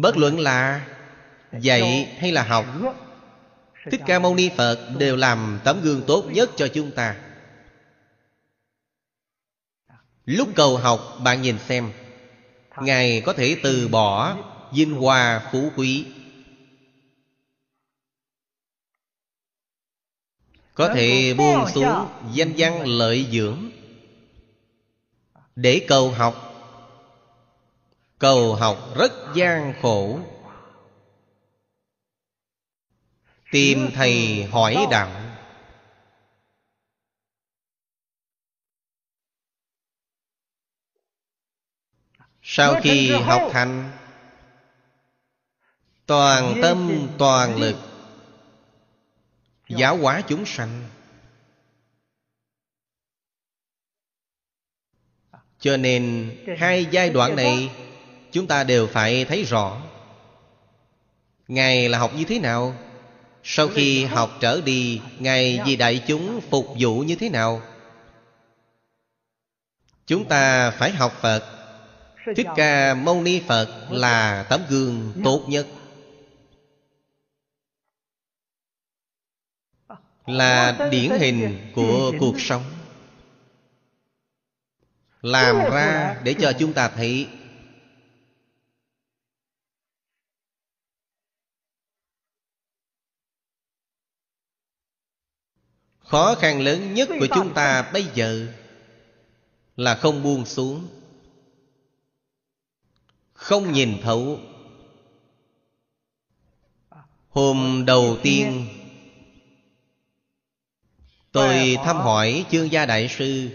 Bất luận là dạy hay là học, Thích Ca Mâu Ni Phật đều làm tấm gương tốt nhất cho chúng ta. Lúc cầu học, bạn nhìn xem, Ngài có thể từ bỏ Vinh hoa phú quý. Có thể buông xuống danh văn lợi dưỡng Để cầu học Cầu học rất gian khổ. Tìm thầy hỏi đạo. Sau khi học thành Toàn tâm toàn lực Giáo hóa chúng sanh. Cho nên hai giai đoạn này Chúng ta đều phải thấy rõ. Ngài là học như thế nào? Sau khi học trở đi, Ngài vì đại chúng phục vụ như thế nào? Chúng ta phải học Phật. Thích Ca Mâu Ni Phật là tấm gương tốt nhất. Là điển hình của cuộc sống. Làm ra để cho chúng ta thấy Khó khăn lớn nhất của chúng ta bây giờ Là không buông xuống Không nhìn thấu. Hôm đầu tiên Tôi thăm hỏi chương gia đại sư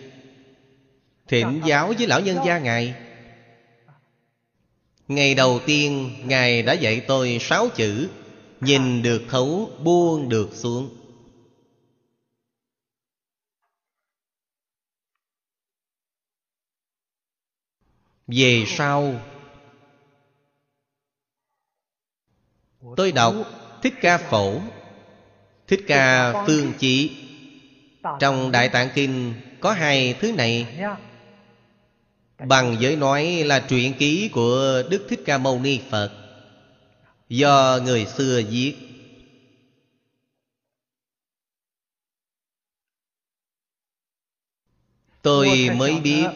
Thỉnh giáo với lão nhân gia Ngài. Ngày đầu tiên Ngài đã dạy tôi sáu chữ Nhìn được thấu buông được xuống Về sau, Tôi đọc Thích Ca Phổ, Thích Ca Phương Chỉ Trong Đại Tạng Kinh Có hai thứ này. Bằng giới nói là truyện ký của Đức Thích Ca Mâu Ni Phật, Do người xưa viết. Tôi mới biết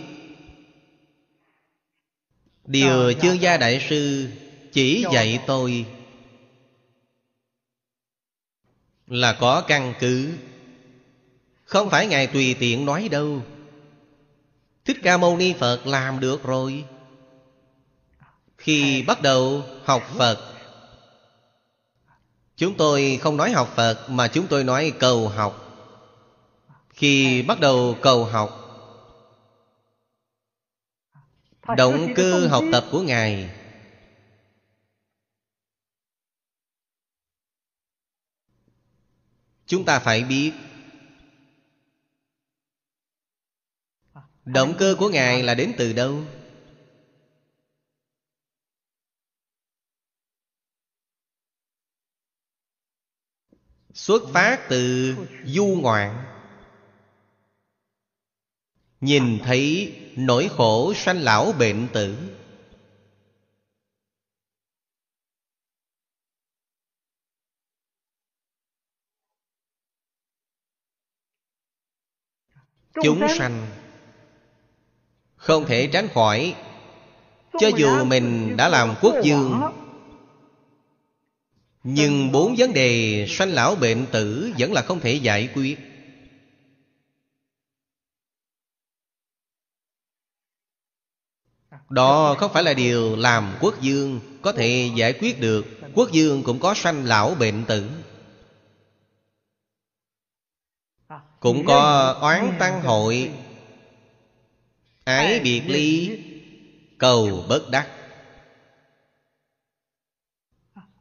Điều chương gia đại sư chỉ dạy tôi Là có căn cứ. Không phải Ngài tùy tiện nói đâu. Thích Ca Mâu Ni Phật làm được rồi. Khi bắt đầu học Phật Chúng tôi không nói học Phật Mà chúng tôi nói cầu học. Khi bắt đầu cầu học Động cơ học tập của Ngài. Chúng ta phải biết. Động cơ của Ngài là đến từ đâu? Xuất phát từ du ngoạn Nhìn thấy nỗi khổ sanh lão bệnh tử. Chúng sanh Không thể tránh khỏi. Cho dù mình đã làm quốc dương Nhưng bốn vấn đề sanh lão bệnh tử Vẫn là không thể giải quyết Đó không phải là điều làm quốc dương Có thể giải quyết được. Quốc dương cũng có sanh lão bệnh tử. Cũng có oán tăng hội. Ái biệt ly, Cầu bất đắc.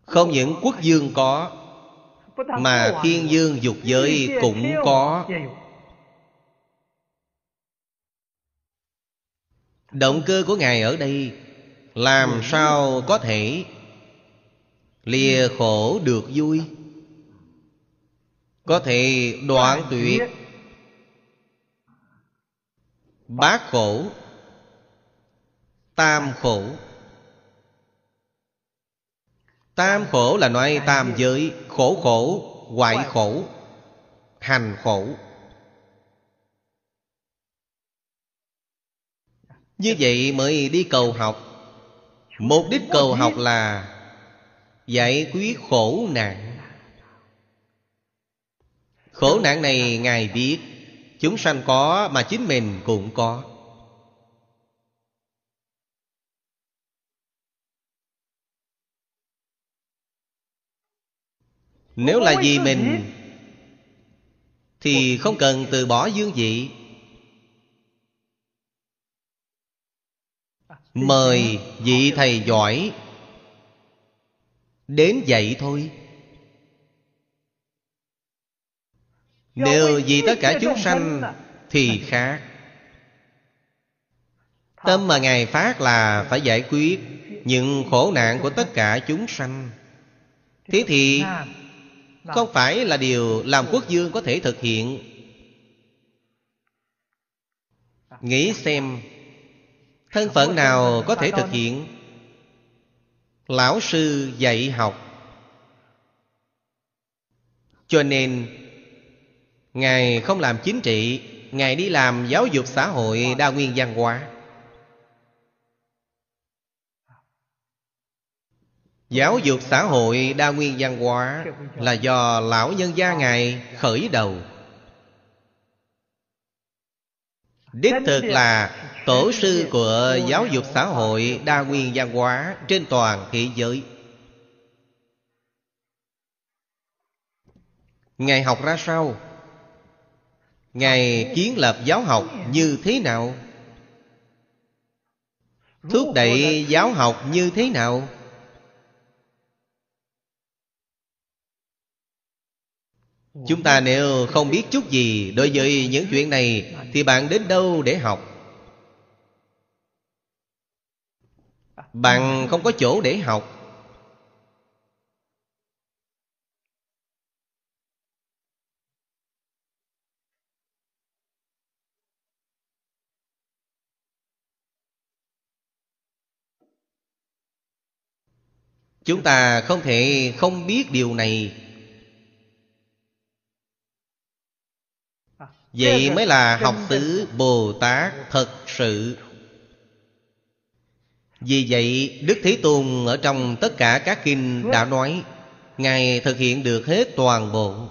Không những quốc dương có, Mà thiên dương dục giới cũng có. Động cơ của Ngài ở đây Làm sao có thể Lìa khổ được vui? Có thể đoạn tuyệt Bát khổ Tam khổ. Tam khổ là nói tam giới Khổ khổ, hoại khổ Hành khổ Như vậy mới đi cầu học. Mục đích cầu học là Giải quyết khổ nạn. Khổ nạn này Ngài biết Chúng sanh có mà chính mình cũng có. Nếu là vì mình Thì không cần từ bỏ dương vị Mời vị thầy giỏi Đến dạy thôi. Nếu vì tất cả chúng sanh Thì khác. Tâm mà Ngài phát là phải giải quyết Những khổ nạn của tất cả chúng sanh. Thế thì Không phải là điều làm quốc dương có thể thực hiện. Nghĩ xem Thân phận nào có thể thực hiện? Lão sư dạy học. Cho nên, Ngài không làm chính trị, Ngài đi làm giáo dục xã hội đa nguyên văn hóa. Giáo dục xã hội đa nguyên văn hóa Là do lão nhân gia Ngài khởi đầu. Đích thực là tổ sư của giáo dục xã hội đa nguyên văn hóa trên toàn thế giới. Ngài học ra sao? Ngài kiến lập giáo học như thế nào? Thúc đẩy giáo học như thế nào? Chúng ta nếu không biết chút gì đối với những chuyện này, Thì bạn đến đâu để học? Bạn không có chỗ để học Chúng ta không thể không biết điều này Vậy mới là học tứ Bồ Tát thật sự. Vì vậy Đức Thế Tôn ở trong tất cả các kinh đã nói Ngài thực hiện được hết toàn bộ.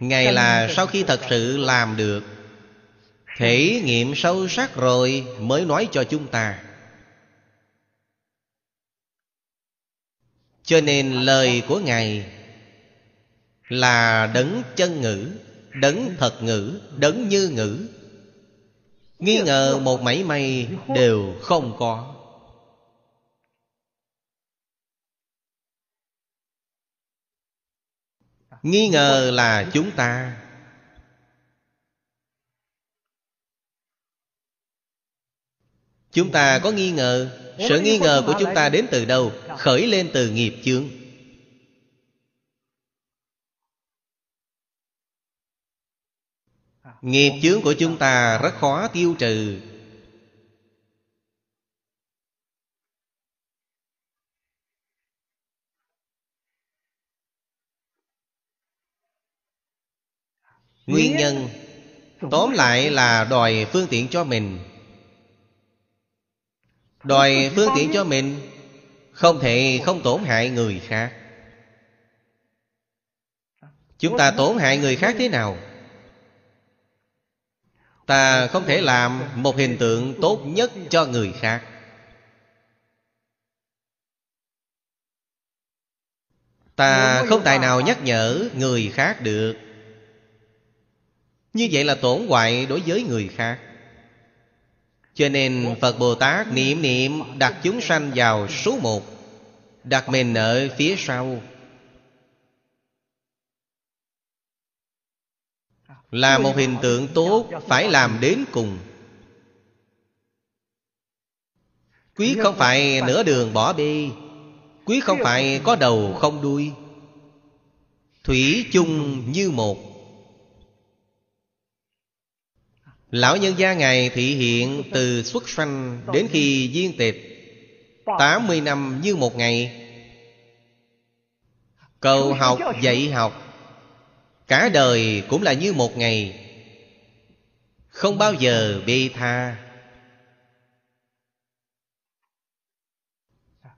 Ngài là sau khi thật sự làm được. Thể nghiệm sâu sắc rồi mới nói cho chúng ta Cho nên lời của Ngài Là đấng chân ngữ, Đấng thật ngữ, Đấng như ngữ. Nghi ngờ một mảy may đều không có. Nghi ngờ là chúng ta. Chúng ta có nghi ngờ? Sự nghi ngờ của chúng ta đến từ đâu? Khởi lên từ nghiệp chướng. Nghiệp chướng của chúng ta rất khó tiêu trừ. Nguyên nhân Tóm lại là đòi phương tiện cho mình Đòi phương tiện cho mình, Không thể không tổn hại người khác. Chúng ta tổn hại người khác thế nào? Ta không thể làm một hình tượng tốt nhất cho người khác. Ta không tài nào nhắc nhở người khác được. Như vậy là tổn hoại đối với người khác cho nên Phật Bồ Tát niệm niệm đặt chúng sanh vào số một, Đặt mình ở phía sau. Là một hình tượng tốt Phải làm đến cùng. Quý không phải nửa đường bỏ bê Quý không phải có đầu không đuôi. Thủy chung như một. Lão nhân gia Ngài thị hiện từ xuất sanh đến khi viên tịch 80 năm như một ngày. Cầu học, dạy học, Cả đời cũng là như một ngày. Không bao giờ bê tha.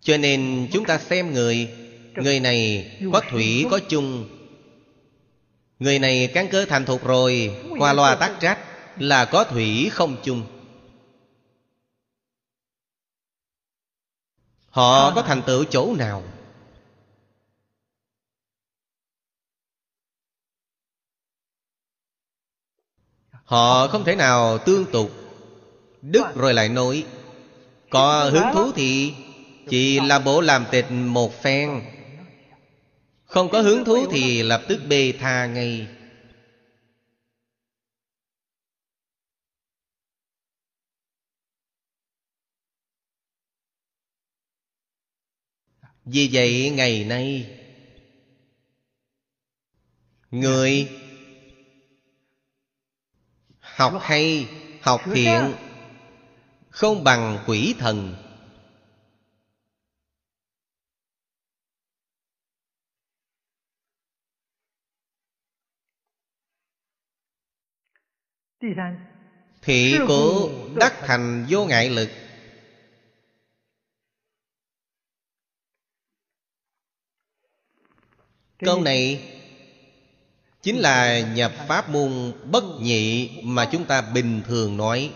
Cho nên chúng ta xem người Người này có thủy có chung. Người này căn cơ thành thục rồi, Qua loa tác trách là có thủy không chung. Họ có thành tựu chỗ nào? Họ không thể nào tương tục. Đức rồi lại nối có hứng thú thì chỉ là bộ làm tịch một phen. Không có hứng thú thì lập tức bê tha ngay Vì vậy ngày nay Người Học hay, học thiện Không bằng quỷ thần. Thị cố đắc thành vô ngại lực Câu này Chính là nhập pháp môn bất nhị Mà chúng ta bình thường nói.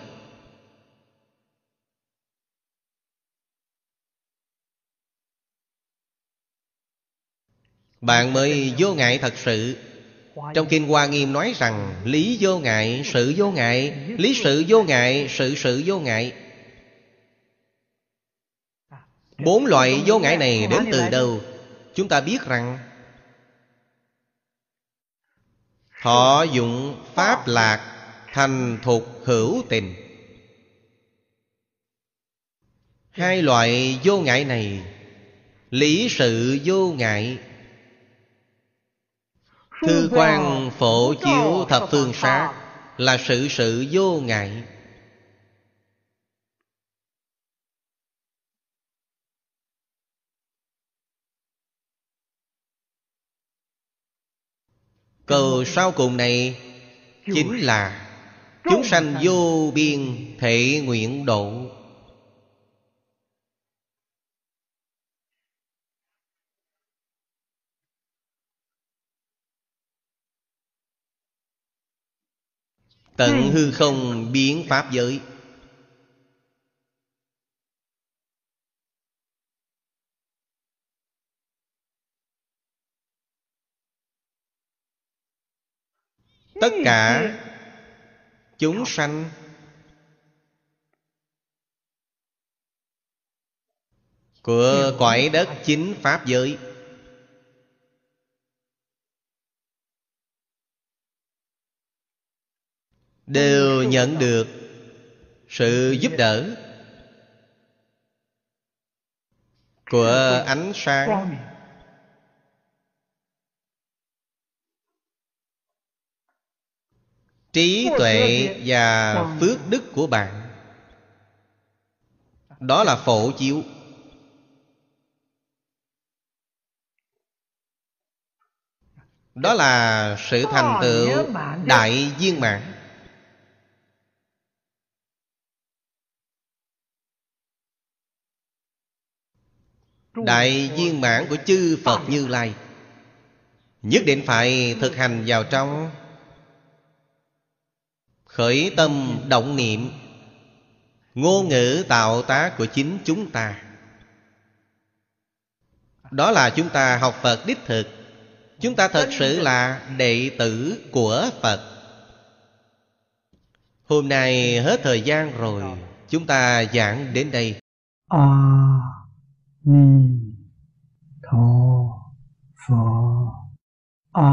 Bạn mới vô ngại thật sự. Trong Kinh Hoa Nghiêm nói rằng Lý vô ngại, sự vô ngại Lý sự vô ngại, sự sự vô ngại. Bốn loại vô ngại này đến từ đâu? Chúng ta biết rằng Thọ dụng pháp lạc, Thành thục hữu tình. Hai loại vô ngại này, Lý sự vô ngại. Thư quan phổ chiếu thập phương sát Là sự sự vô ngại. Cầu sau cùng này Chính là Chúng sanh vô biên thể nguyện độ. Tận hư không biến pháp giới. Tất cả chúng sanh Của cõi đất chính Pháp giới. Đều nhận được Sự giúp đỡ Của ánh sáng. Trí tuệ và phước đức của bạn. Đó là phổ chiếu. Đó là sự thành tựu đại viên mãn. Đại viên mãn của chư phật như lai. Nhất định phải thực hành vào trong khởi tâm động niệm. Ngôn ngữ tạo tác của chính chúng ta. Đó là chúng ta học phật đích thực. Chúng ta thật sự là đệ tử của phật. Hôm nay hết thời gian rồi, chúng ta giảng đến đây. A ni tho phở a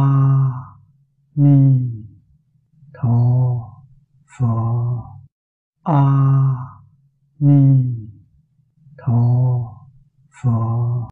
ni tho 佛阿弥陀佛。